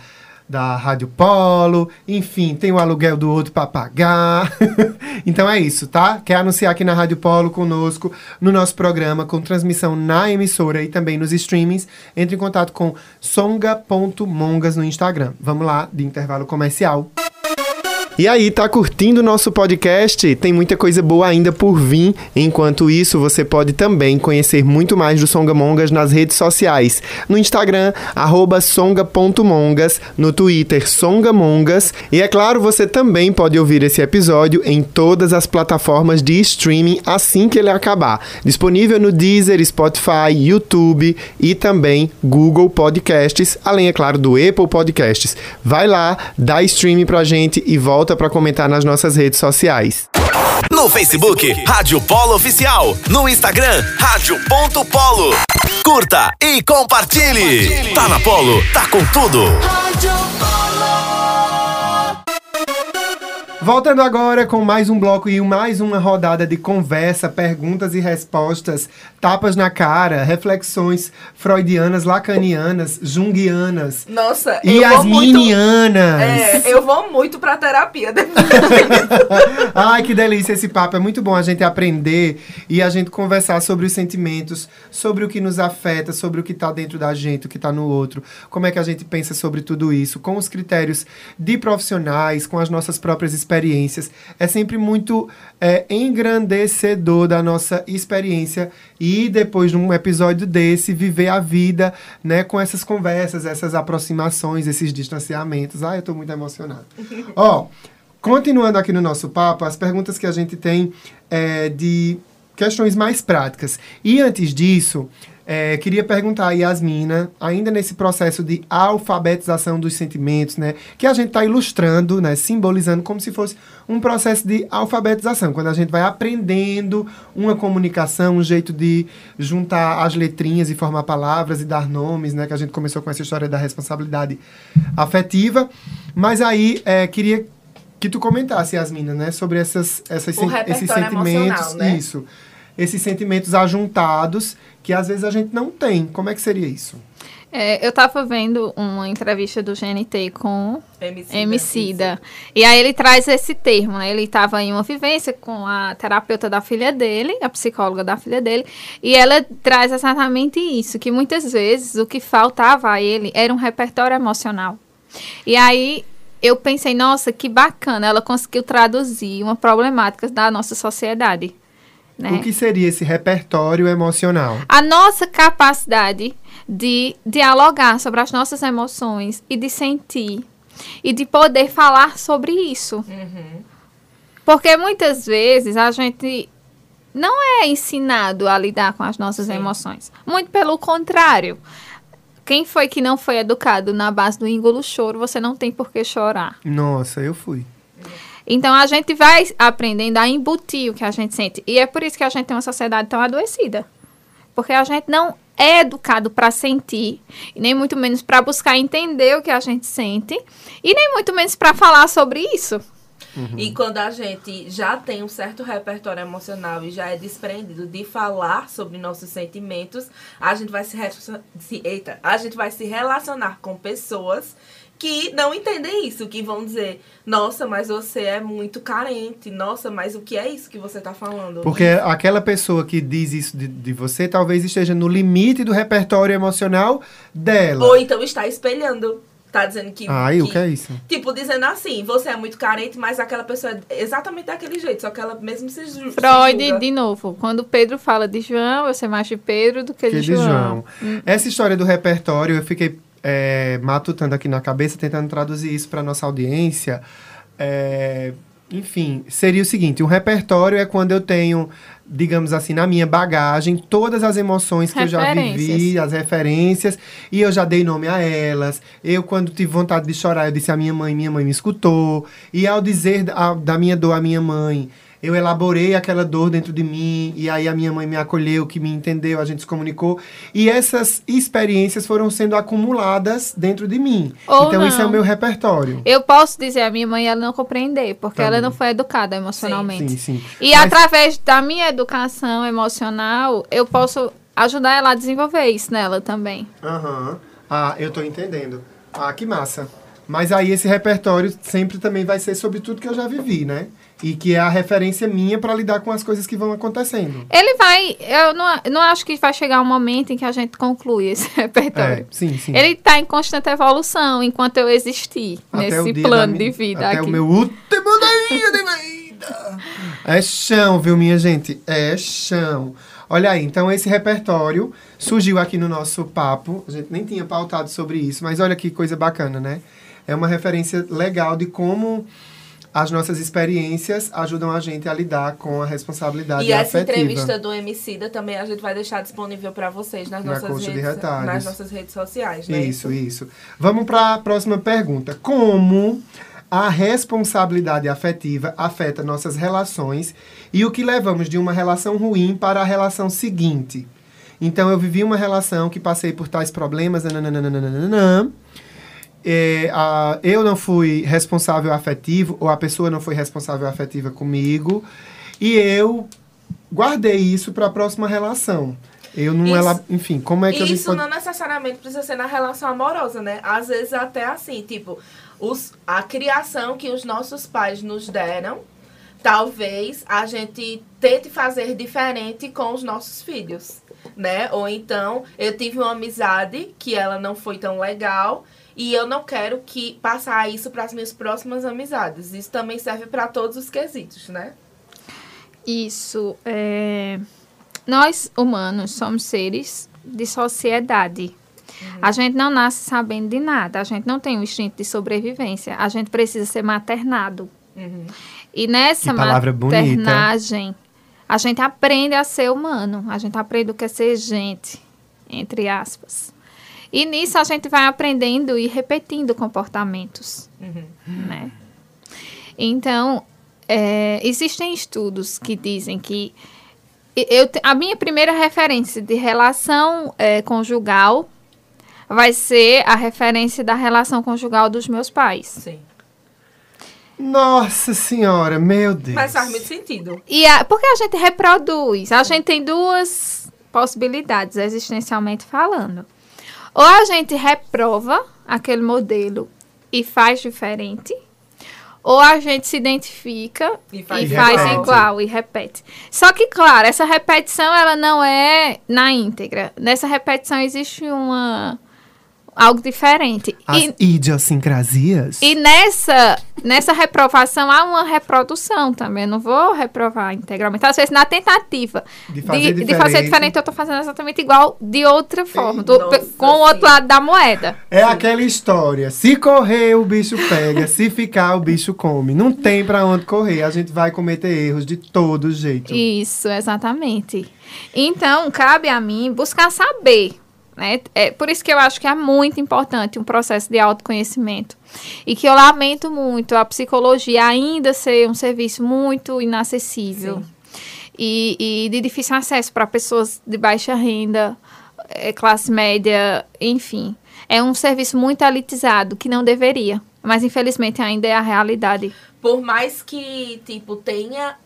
da Rádio Polo, enfim, tem o aluguel do outro para pagar. então é isso, tá? Quer anunciar aqui na Rádio Polo conosco, no nosso programa, com transmissão na emissora e também nos streamings, entre em contato com songa.mongas no Instagram. Vamos lá, de intervalo comercial. E aí, tá curtindo o nosso podcast? Tem muita coisa boa ainda por vir. Enquanto isso, você pode também conhecer muito mais do Songamongas nas redes sociais. No Instagram, songa.mongas, no Twitter, songamongas. E é claro, você também pode ouvir esse episódio em todas as plataformas de streaming assim que ele acabar. Disponível no Deezer, Spotify, YouTube e também Google Podcasts, além, é claro, do Apple Podcasts. Vai lá, dá streaming pra gente e volta pra comentar nas nossas redes sociais. No Facebook, Rádio Polo Oficial. No Instagram, Rádio.polo. Curta e compartilhe. Tá na Polo, tá com tudo. Voltando agora com mais um bloco e mais uma rodada de conversa, perguntas e respostas, tapas na cara, reflexões freudianas, lacanianas, junguianas Nossa, e eu vou muito... yasminianas. É, eu vou muito pra terapia. Ai, que delícia esse papo. É muito bom a gente aprender e a gente conversar sobre os sentimentos, sobre o que nos afeta, sobre o que está dentro da gente, o que está no outro. Como é que a gente pensa sobre tudo isso, com os critérios de profissionais, com as nossas próprias experiências. É sempre muito é, engrandecedor da nossa experiência e depois de um episódio desse, viver a vida né, com essas conversas, essas aproximações, esses distanciamentos. Ai, eu tô muito emocionado. Ó, Continuando aqui no nosso papo, as perguntas que a gente tem é de questões mais práticas. E antes disso, é, queria perguntar a Yasmina, ainda nesse processo de alfabetização dos sentimentos, né? Que a gente está ilustrando, né? Simbolizando como se fosse um processo de alfabetização, quando a gente vai aprendendo uma comunicação, um jeito de juntar as letrinhas e formar palavras e dar nomes, né? Que a gente começou com essa história da responsabilidade afetiva. Mas aí, é, queria que tu comentasse, Yasmina, né? Sobre essas, essas sen- esses sentimentos. né? Isso. Esses sentimentos ajuntados que às vezes a gente não tem. Como é que seria isso? É, eu tava vendo uma entrevista do GNT com Emicida. Emicida. E aí ele traz esse termo, né? Ele estava em uma vivência com a terapeuta da filha dele, a psicóloga da filha dele, e ela traz exatamente isso, que muitas vezes o que faltava a ele era um repertório emocional. E aí eu pensei, nossa, que bacana, ela conseguiu traduzir uma problemática da nossa sociedade. Né? O que seria esse repertório emocional? a nossa capacidade de dialogar sobre as nossas emoções e de sentir e de poder falar sobre isso. Porque muitas vezes a gente não é ensinado a lidar com as nossas Sim. emoções. Muito pelo contrário. Quem foi que não foi educado na base do engulo choro, você não tem por que chorar. Nossa, eu fui. Então a gente vai aprendendo a embutir o que a gente sente. E é por isso que a gente tem uma sociedade tão adoecida. Porque a gente não é educado para sentir, e nem muito menos para buscar entender o que a gente sente, e nem muito menos para falar sobre isso. E quando a gente já tem um certo repertório emocional e já é desprendido de falar sobre nossos sentimentos, a gente vai se, re- se- eita, a gente vai se relacionar com pessoas que não entendem isso, que vão dizer, nossa, mas você é muito carente, nossa, mas o que é isso que você tá falando? Porque aquela pessoa que diz isso de, de você talvez esteja no limite do repertório emocional dela. Ou então está espelhando. Tá dizendo que. Ai, o que é isso? Tipo, dizendo assim, você é muito carente, mas aquela pessoa é exatamente daquele jeito, só que ela mesmo se, ju se Freud, julga. de novo, quando Pedro fala de João, eu sei mais de Pedro do que, Que de de João. João. Essa história do repertório, eu fiquei é, matutando aqui na cabeça, tentando traduzir isso para nossa audiência. É, enfim, seria o seguinte: um repertório é quando eu tenho, digamos assim, na minha bagagem, todas as emoções que eu já vivi, as referências, e eu já dei nome a elas. Eu, quando tive vontade de chorar, eu disse à minha mãe, minha mãe me escutou. E ao dizer da, da minha dor à minha mãe, eu elaborei aquela dor dentro de mim, e aí a minha mãe me acolheu, que me entendeu, a gente se comunicou. E essas experiências foram sendo acumuladas dentro de mim. Ou então, isso é o não. meu repertório. Eu posso dizer a minha mãe ela não compreender, porque Também. ela não foi educada emocionalmente. Sim, sim. E Mas- através da minha educação emocional, eu posso ajudar ela a desenvolver isso nela também. Aham. Ah, eu tô entendendo. Ah, que massa. Mas aí esse repertório sempre também vai ser sobre tudo que eu já vivi, né? E que é a referência minha para lidar com as coisas que vão acontecendo. Ele vai. Eu não, não acho que vai chegar um momento em que a gente conclui esse É, repertório. sim, sim. Ele está em constante evolução enquanto eu existir Até nesse plano mi- de vida Até aqui. o meu último dia de vida. É chão, viu, minha gente? É chão. Olha aí, então esse repertório surgiu aqui no nosso papo. A gente nem tinha pautado sobre isso, mas olha que coisa bacana, né? É uma referência legal de como as nossas experiências ajudam a gente a lidar com a responsabilidade E essa afetiva. entrevista do Emicida também a gente vai deixar disponível para vocês nas Na nossas, redes, nas nossas redes sociais, né? Isso, isso. Vamos para a próxima pergunta. Como a responsabilidade afetiva afeta nossas relações e o que levamos de uma relação ruim para a relação seguinte? Então, eu vivi uma relação que passei por tais problemas, nananana, é, a- eu não fui responsável afetivo, ou a pessoa não foi responsável afetiva comigo, e eu guardei isso para a próxima relação. Eu não Isso- ela, enfim, como é que eu Isso pode... não necessariamente precisa ser na relação amorosa, né? Às vezes até assim, tipo, os, a criação que os nossos pais nos deram, talvez a gente tente fazer diferente com os nossos filhos, né? Ou então, eu tive uma amizade que ela não foi tão legal e eu não quero que passar isso para as minhas próximas amizades. Isso também serve para todos os quesitos, né? Isso. é, Nós, humanos, somos seres de sociedade. A gente não nasce sabendo de nada. A gente não tem um instinto de sobrevivência. A gente precisa ser maternado. E nessa palavra bonita. maternagem, a gente aprende a ser humano. A gente aprende o que é ser gente, entre aspas. E nisso a gente vai aprendendo e repetindo comportamentos, né? Então, é, existem estudos que dizem que eu, a minha primeira referência de relação é, conjugal vai ser a referência da relação conjugal dos meus pais. Sim. Nossa senhora, meu Deus. Mas faz muito sentido. E a, porque a gente reproduz, a gente tem duas possibilidades existencialmente falando. Ou a gente reprova aquele modelo e faz diferente, ou a gente se identifica E e faz faz, igual. igual e repete. Só que, claro, essa repetição ela não é na íntegra. Nessa repetição existe uma algo diferente. As E, idiosincrasias. e nessa, nessa reprovação há uma reprodução também. Eu não vou reprovar integralmente. Às vezes, na tentativa De de, fazer de fazer diferente. eu tô fazendo exatamente igual de outra forma, do- Nossa, com o outro lado da moeda. É aquela história. Se correr, o bicho pega. se ficar, o bicho come. Não tem pra onde correr. A gente vai cometer erros de todo jeito. Isso, exatamente. Então, cabe a mim buscar saber. Né? É por isso que eu acho que é muito importante um processo de autoconhecimento. E que eu lamento muito a psicologia ainda ser um serviço muito inacessível. E, e de difícil acesso para pessoas de baixa renda, eh, classe média, enfim. É um serviço muito elitizado, que não deveria. Mas, infelizmente, ainda é a realidade. Por mais que, tipo, tenha.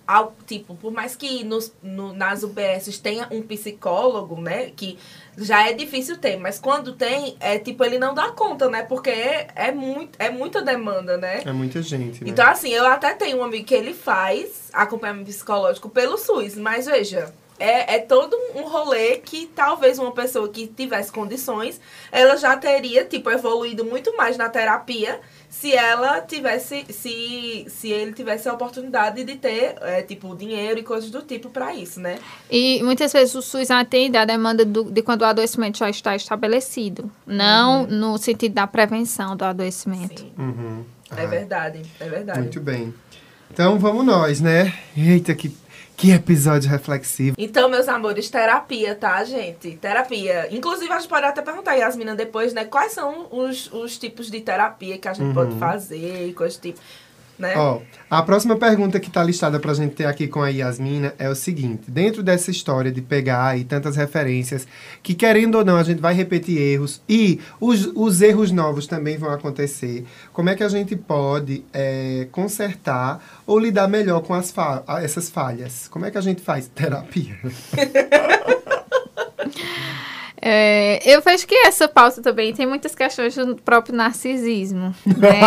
Tipo, por mais que nos, no- nas UBSs tenha um psicólogo, né? Que já é difícil ter, mas quando tem, é tipo, ele não dá conta, né? Porque é, é, muito, é muita demanda, né? É muita gente, né? Então, assim, eu até tenho um amigo que ele faz acompanhamento psicológico pelo SUS, mas veja, é, é todo um rolê que talvez uma pessoa que tivesse condições, ela já teria, tipo, evoluído muito mais na terapia se ela tivesse, se, se ele tivesse a oportunidade de ter, é, tipo, dinheiro e coisas do tipo pra isso, né? E muitas vezes o SUS atende a demanda do- de quando o adoecimento já está estabelecido, não no sentido da prevenção do adoecimento. Sim, Uhum. é Ah, verdade, é verdade. Muito bem. Então vamos nós, né? Eita, que, que episódio reflexivo. Então, meus amores, terapia, tá, gente? Terapia. Inclusive, a gente pode até perguntar a Yasmina depois, né? Quais são os, os tipos de terapia que a gente pode fazer e coisas do tipo, né? Ó, a próxima pergunta que tá listada pra gente ter aqui com a Yasmina é o seguinte: dentro dessa história de pegar aí tantas referências, que querendo ou não, a gente vai repetir erros e os, os erros novos também vão acontecer. Como é que a gente pode é, consertar ou lidar melhor com as fa essas falhas? Como é que a gente faz terapia? É, eu vejo que essa pauta também tem muitas questões do próprio narcisismo. Né?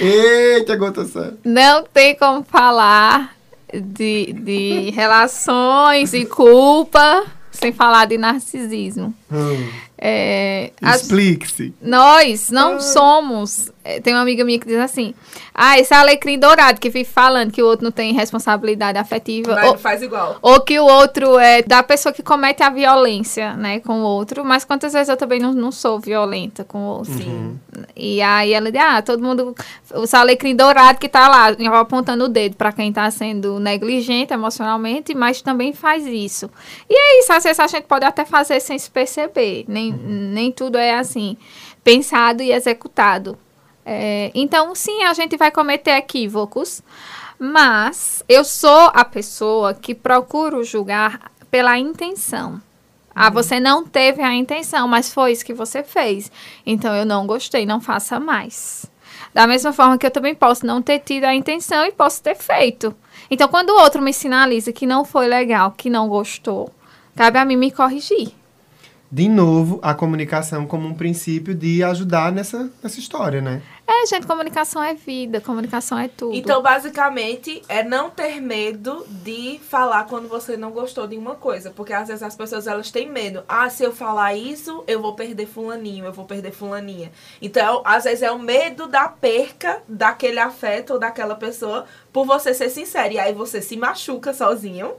Eita, gota séria. Não tem como falar de, de relações e culpa sem falar de narcisismo. Hum, É, Explique-se. Nós não somos. é, Tem uma amiga minha que diz assim: Ah, esse alecrim dourado que vive falando que o outro não tem responsabilidade afetiva. Mas Ou, faz igual. ou que o outro é da pessoa que comete a violência, né, com o outro. Mas quantas vezes eu também não, não sou violenta com o outro? Sim. E aí ela diz: Ah, todo mundo. O alecrim dourado que tá lá, apontando o dedo para quem tá sendo negligente emocionalmente, mas também faz isso. E é isso, às vezes a gente pode até fazer sem se perceber. Nem, nem tudo é assim, pensado e executado. É, então, sim, a gente vai cometer equívocos, mas eu sou a pessoa que procuro julgar pela intenção. Ah, você não teve a intenção, mas foi isso que você fez. Então eu não gostei, não faça mais. Da mesma forma que eu também posso não ter tido a intenção e posso ter feito. Então, quando o outro me sinaliza que não foi legal, que não gostou, cabe a mim me corrigir. De novo, a comunicação como um princípio de ajudar nessa, nessa história, né? É, gente, comunicação é vida, comunicação é tudo. Então, basicamente, é não ter medo de falar quando você não gostou de uma coisa. Porque às vezes as pessoas elas têm medo. Ah, se eu falar isso, eu vou perder fulaninho, eu vou perder fulaninha. Então, às vezes é o medo da perca daquele afeto ou daquela pessoa por você ser sincero. E aí você se machuca sozinho.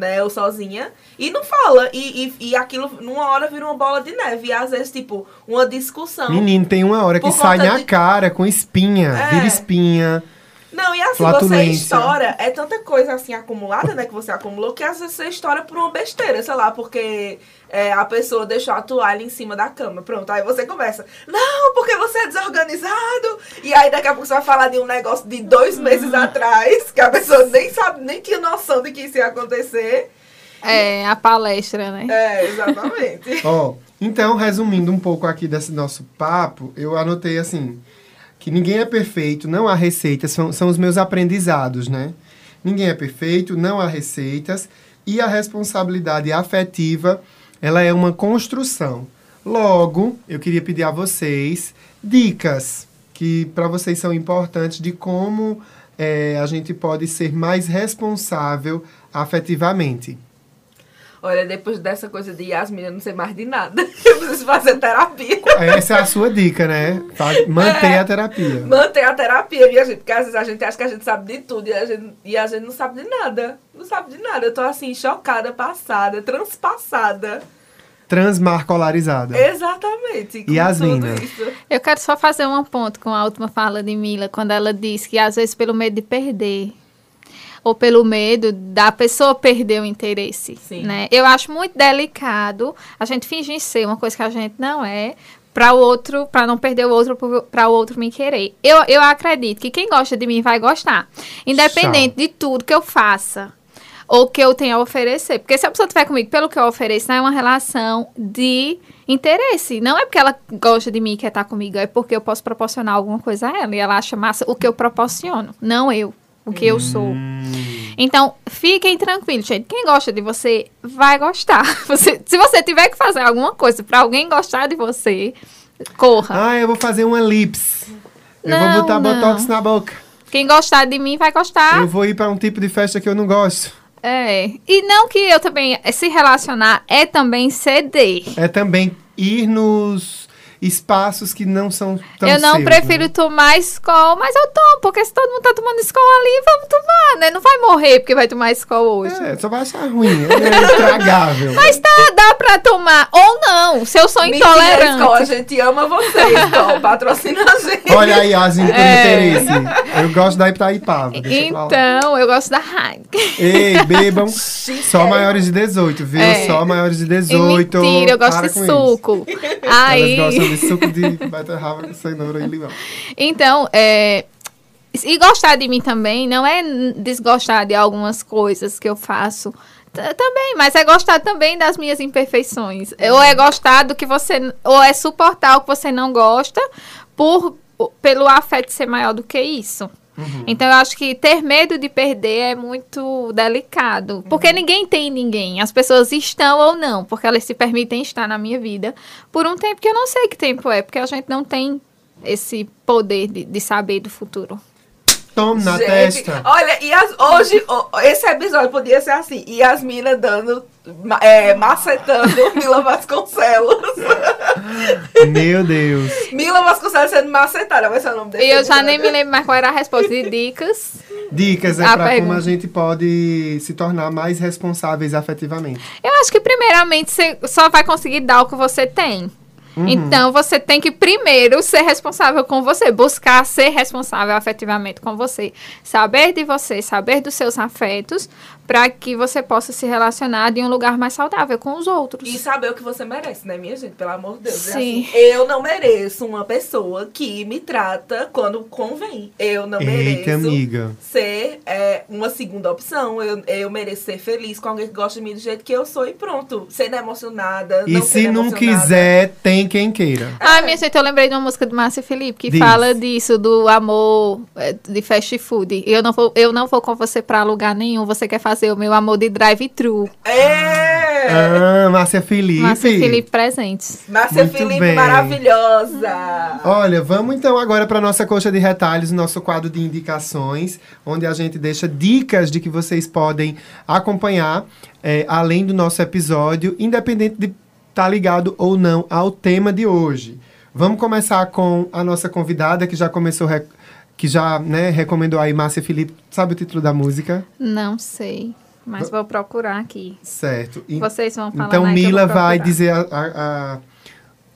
Né, ou sozinha, e não fala, e, e, e aquilo numa hora vira uma bola de neve, e às vezes, tipo, uma discussão. Menino, tem uma hora que sai conta na de- cara com espinha, É. vira espinha. Não, e assim, você estoura, é tanta coisa assim acumulada, né, que você acumulou, que às vezes você estoura por uma besteira, sei lá, porque é, a pessoa deixou a toalha em cima da cama. Pronto, aí você começa, não, porque você é desorganizado. E aí daqui a pouco você vai falar de um negócio de dois meses atrás, que a pessoa nem sabe, nem tinha noção de que isso ia acontecer. É, a palestra, né? É, exatamente. Ó, então, resumindo um pouco aqui desse nosso papo, eu anotei assim, que ninguém é perfeito, não há receitas, são, são os meus aprendizados, né? Ninguém é perfeito, não há receitas, e a responsabilidade afetiva, ela é uma construção. Logo, eu queria pedir a vocês dicas que para vocês são importantes de como eh, a gente pode ser mais responsável afetivamente. Olha, depois dessa coisa de Yasmin, eu não sei mais de nada. Eu preciso fazer terapia. Essa é a sua dica, né? Manter É. a terapia. Manter a terapia, minha gente. Porque às vezes a gente acha que a gente sabe de tudo e a gente, e a gente não sabe de nada. Não sabe de nada. Eu tô assim, chocada, passada, transpassada. Transmarcolarizada. Exatamente. Yasmina. tudo isso. Eu quero só fazer um ponto com a última fala de Mila, quando ela disse que às vezes pelo medo de perder ou pelo medo da pessoa perder o interesse, Sim. né? Eu acho muito delicado a gente fingir ser uma coisa que a gente não é para o outro, para não perder o outro, para o outro me querer. Eu, eu acredito que quem gosta de mim vai gostar, independente de tudo que eu faça ou que eu tenha a oferecer. Porque se a pessoa estiver comigo pelo que eu ofereço, não é uma relação de interesse. Não é porque ela gosta de mim e quer estar comigo, é porque eu posso proporcionar alguma coisa a ela. E ela acha massa o que eu proporciono, não eu, o que eu sou. Então, fiquem tranquilos, gente. Quem gosta de você vai gostar. Você, se você tiver que fazer alguma coisa para alguém gostar de você, corra. Ah, eu vou fazer uma lips. Eu Não, vou botar não. botox na boca. Quem gostar de mim vai gostar. Eu vou ir pra um tipo de festa que eu não gosto. É. E não que eu também se relacionar é também ceder. É também ir nos espaços que não são tão eu não seus, prefiro né? tomar escol, mas eu tomo, porque se todo mundo tá tomando escol ali, vamos tomar, né? Não vai morrer porque vai tomar escol hoje. É, só vai achar ruim, é intragável. Mas tá, dá pra tomar, ou não, se eu sou Mentira, Skol, a intolerante. gente ama você, Skol. Patrocina a gente. Olha aí, Azinho, por É. interesse. Eu gosto da Itaipava. Então, eu gosto da Heineken. Ei, bebam só maiores de 18, viu? É. Só maiores de E 18. mentira, eu gosto de suco. Isso. Aí, Elas gostam de suco de beterraba, cenoura e limão. Então, é. E gostar de mim também não é desgostar de algumas coisas que eu faço. Também, mas é gostar também das minhas imperfeições. Ou é gostar do que você. Ou é suportar o que você não gosta por, pelo afeto ser maior do que isso. Então, eu acho que ter medo de perder é muito delicado. Porque ninguém tem ninguém. As pessoas estão ou não, porque elas se permitem estar na minha vida por um tempo que eu não sei que tempo é, porque a gente não tem esse poder de, de saber do futuro. Tome na Gente, testa. Olha, e as- hoje, esse episódio podia ser assim. Yasmina dando, ma- é, macetando Mila Vasconcelos. Meu Deus. Mila Vasconcelos sendo macetada, vai ser o nome desse E eu já nem me lembro mais qual era a resposta de dicas. Dicas é A pra como a gente pode se tornar mais responsáveis afetivamente. Eu acho que primeiramente você só vai conseguir dar o que você tem. Então você tem que primeiro ser responsável com você, buscar ser responsável afetivamente com você, saber de você, saber dos seus afetos, para que você possa se relacionar de um lugar mais saudável com os outros. E saber o que você merece, né, minha gente? Pelo amor de Deus. É Sim. assim, eu não mereço uma pessoa que me trata quando convém. Eu não Eita, mereço amiga. ser é, uma segunda opção. Eu, eu mereço ser feliz com alguém que gosta de mim do jeito que eu sou e pronto. Sendo emocionada. E não se não quiser, tem quem queira. Ah, minha gente, eu lembrei de uma música do Márcio Felipe que Diz. fala disso, do amor eh, de fast food. Eu não vou, eu não vou com você pra lugar nenhum. Você quer fazer o meu amor de drive-thru. É! Ah, Márcia Felipe. Márcio Felipe presentes. Márcia Muito Felipe bem. maravilhosa. Olha, vamos então agora para nossa coxa de retalhos, nosso quadro de indicações, onde a gente deixa dicas de que vocês podem acompanhar, é, além do nosso episódio, independente de estar ligado ou não ao tema de hoje. Vamos começar com a nossa convidada, que já começou, rec- que já né, recomendou aí, Márcia Felipe. Sabe o título da música? Não sei, mas vou procurar aqui. Certo. E- Vocês vão falar então Mila vai dizer a- a- a-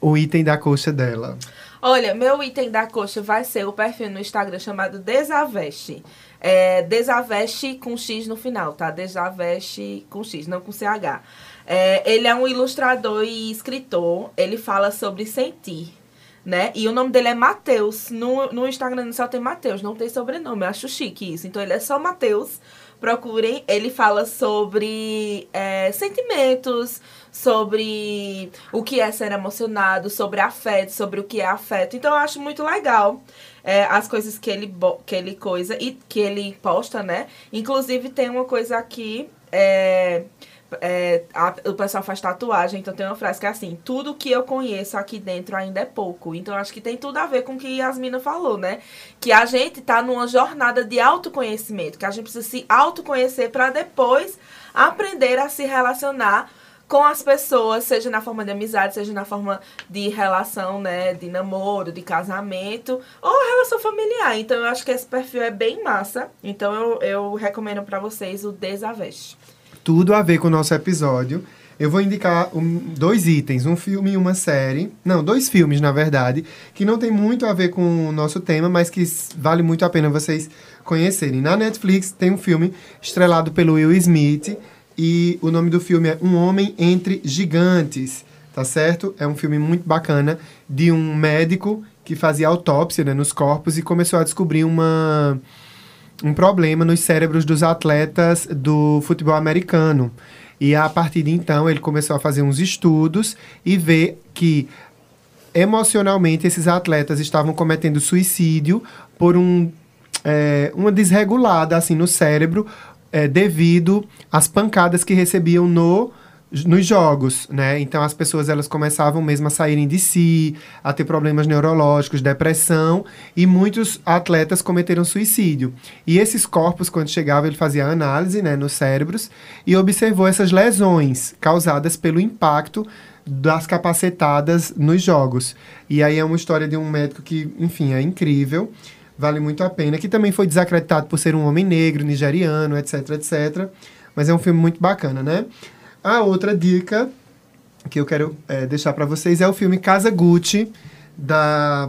o item da coxa dela. Olha, meu item da coxa vai ser o perfil no Instagram chamado Desaveste. É, Desaveste com X no final, tá? Desaveste com X, não com CH. É, ele é um ilustrador e escritor. Ele fala sobre sentir, né? E o nome dele é Matheus. No, no Instagram só tem Matheus, não tem sobrenome. Eu acho chique isso. Então ele é só Matheus. Procurem. Ele fala sobre é, sentimentos, sobre o que é ser emocionado, sobre afeto, sobre o que é afeto. Então eu acho muito legal é, as coisas que ele, que ele coisa e que ele posta, né? Inclusive tem uma coisa aqui. É, é, a- o pessoal faz tatuagem, então tem uma frase que é assim: tudo que eu conheço aqui dentro ainda é pouco. Então acho que tem tudo a ver com o que Yasmina falou, né? Que a gente tá numa jornada de autoconhecimento, que a gente precisa se autoconhecer para depois aprender a se relacionar com as pessoas, seja na forma de amizade, seja na forma de relação, né, de namoro, de casamento ou relação familiar. Então eu acho que esse perfil é bem massa. Então eu, eu recomendo para vocês o Desaveste. Tudo a ver com o nosso episódio. Eu vou indicar um- dois itens, um filme e uma série. Não, dois filmes, na verdade, que não tem muito a ver com o nosso tema, mas que vale muito a pena vocês conhecerem. Na Netflix tem um filme estrelado pelo Will Smith e o nome do filme é Um Homem Entre Gigantes, tá certo? É um filme muito bacana de um médico que fazia autópsia né, nos corpos e começou a descobrir uma um problema nos cérebros dos atletas do futebol americano. E a partir de então ele começou a fazer uns estudos e ver que emocionalmente esses atletas estavam cometendo suicídio por um, é, uma desregulada assim no cérebro é, devido às pancadas que recebiam no nos jogos, né? Então as pessoas elas começavam mesmo a saírem de si, a ter problemas neurológicos, depressão, e muitos atletas cometeram suicídio. E esses corpos, quando chegavam, ele fazia análise, né, nos cérebros e observou essas lesões causadas pelo impacto das capacetadas nos jogos. E aí é uma história de um médico que, enfim, é incrível, vale muito a pena, que também foi desacreditado por ser um homem negro, nigeriano, etc, etc. Mas é um filme muito bacana, né? A outra dica que eu quero é, deixar para vocês é o filme Casa Gucci, da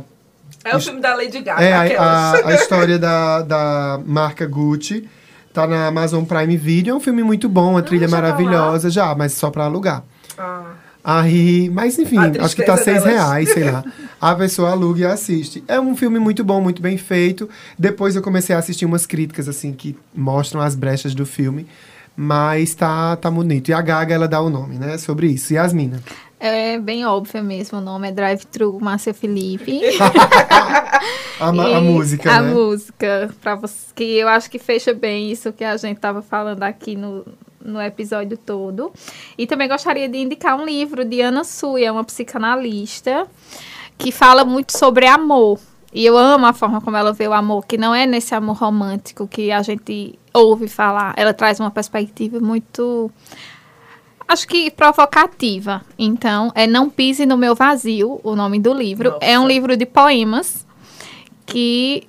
É o filme da Lady Gaga. é, a, a, a história da, da marca Gucci. Tá na Amazon Prime Video. É um filme muito bom, uma trilha já tá maravilhosa. Já, mas só pra alugar. Ah. Aí, mas enfim, A acho que tá seis delas. reais, sei lá. A pessoa aluga e assiste. É um filme muito bom, muito bem feito. Depois eu comecei a assistir umas críticas, assim, que mostram as brechas do filme. Mas tá, tá bonito. E a Gaga, ela dá o nome, né? Sobre isso. Yasmina. É bem óbvio mesmo, o nome é Drive Thru Márcia Felipe. A, a música, A né? música, pra você, que eu acho que fecha bem isso que a gente tava falando aqui no, no episódio todo. E também gostaria de indicar um livro de Ana Sui, é uma psicanalista, que fala muito sobre amor. E eu amo a forma como ela vê o amor, que não é nesse amor romântico que a gente ouve falar. Ela traz uma perspectiva muito acho que provocativa. Então, é Não Pise no Meu Vazio, o nome do livro. Nossa. É um livro de poemas que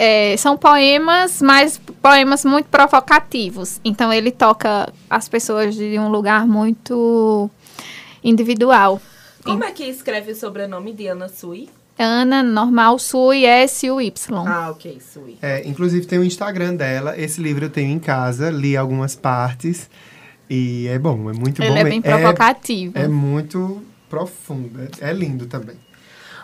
é, são poemas, mas poemas muito provocativos. Então, ele toca as pessoas de um lugar muito individual. Como é que escreve o sobrenome de Ana Sui? Ana, normal, Sui, S-U-Y. Ah, ok, Sui. É, inclusive tem o Instagram dela. Esse livro eu tenho em casa, li algumas partes. E é bom, é muito ele bom. é me- bem provocativo. É, muito profundo, é, é lindo também.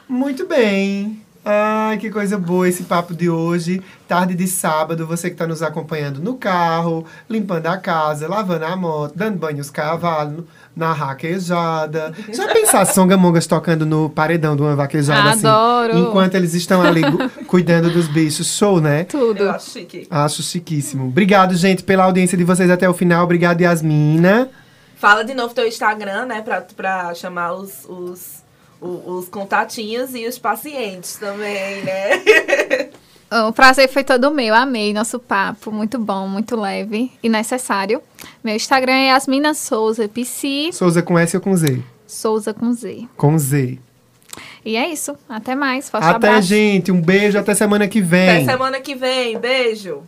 Muito bem. Ai, que coisa boa esse papo de hoje. Tarde de sábado, você que está nos acompanhando no carro, limpando a casa, lavando a moto, dando banho os cavalos, na raquejada. Já pensasse songamongas tocando no paredão de uma vaquejada Adoro. assim? Enquanto eles estão ali cuidando dos bichos. Show, né? Tudo. Eu acho chique. Acho chiquíssimo. Obrigado, gente, pela audiência de vocês até o final. Obrigado, Yasmina. Fala de novo teu Instagram, né? Pra, pra chamar os, os, o- os contatinhos e os pacientes também, né? O prazer foi todo meu, amei nosso papo, muito bom, muito leve e necessário. Meu Instagram é Yasmina Souza PC, Souza com S ou com Z? Souza com Z. Com Z. E é isso, até mais, forte Até, abraço. gente. Um beijo. Até semana que vem. Até semana que vem. Beijo.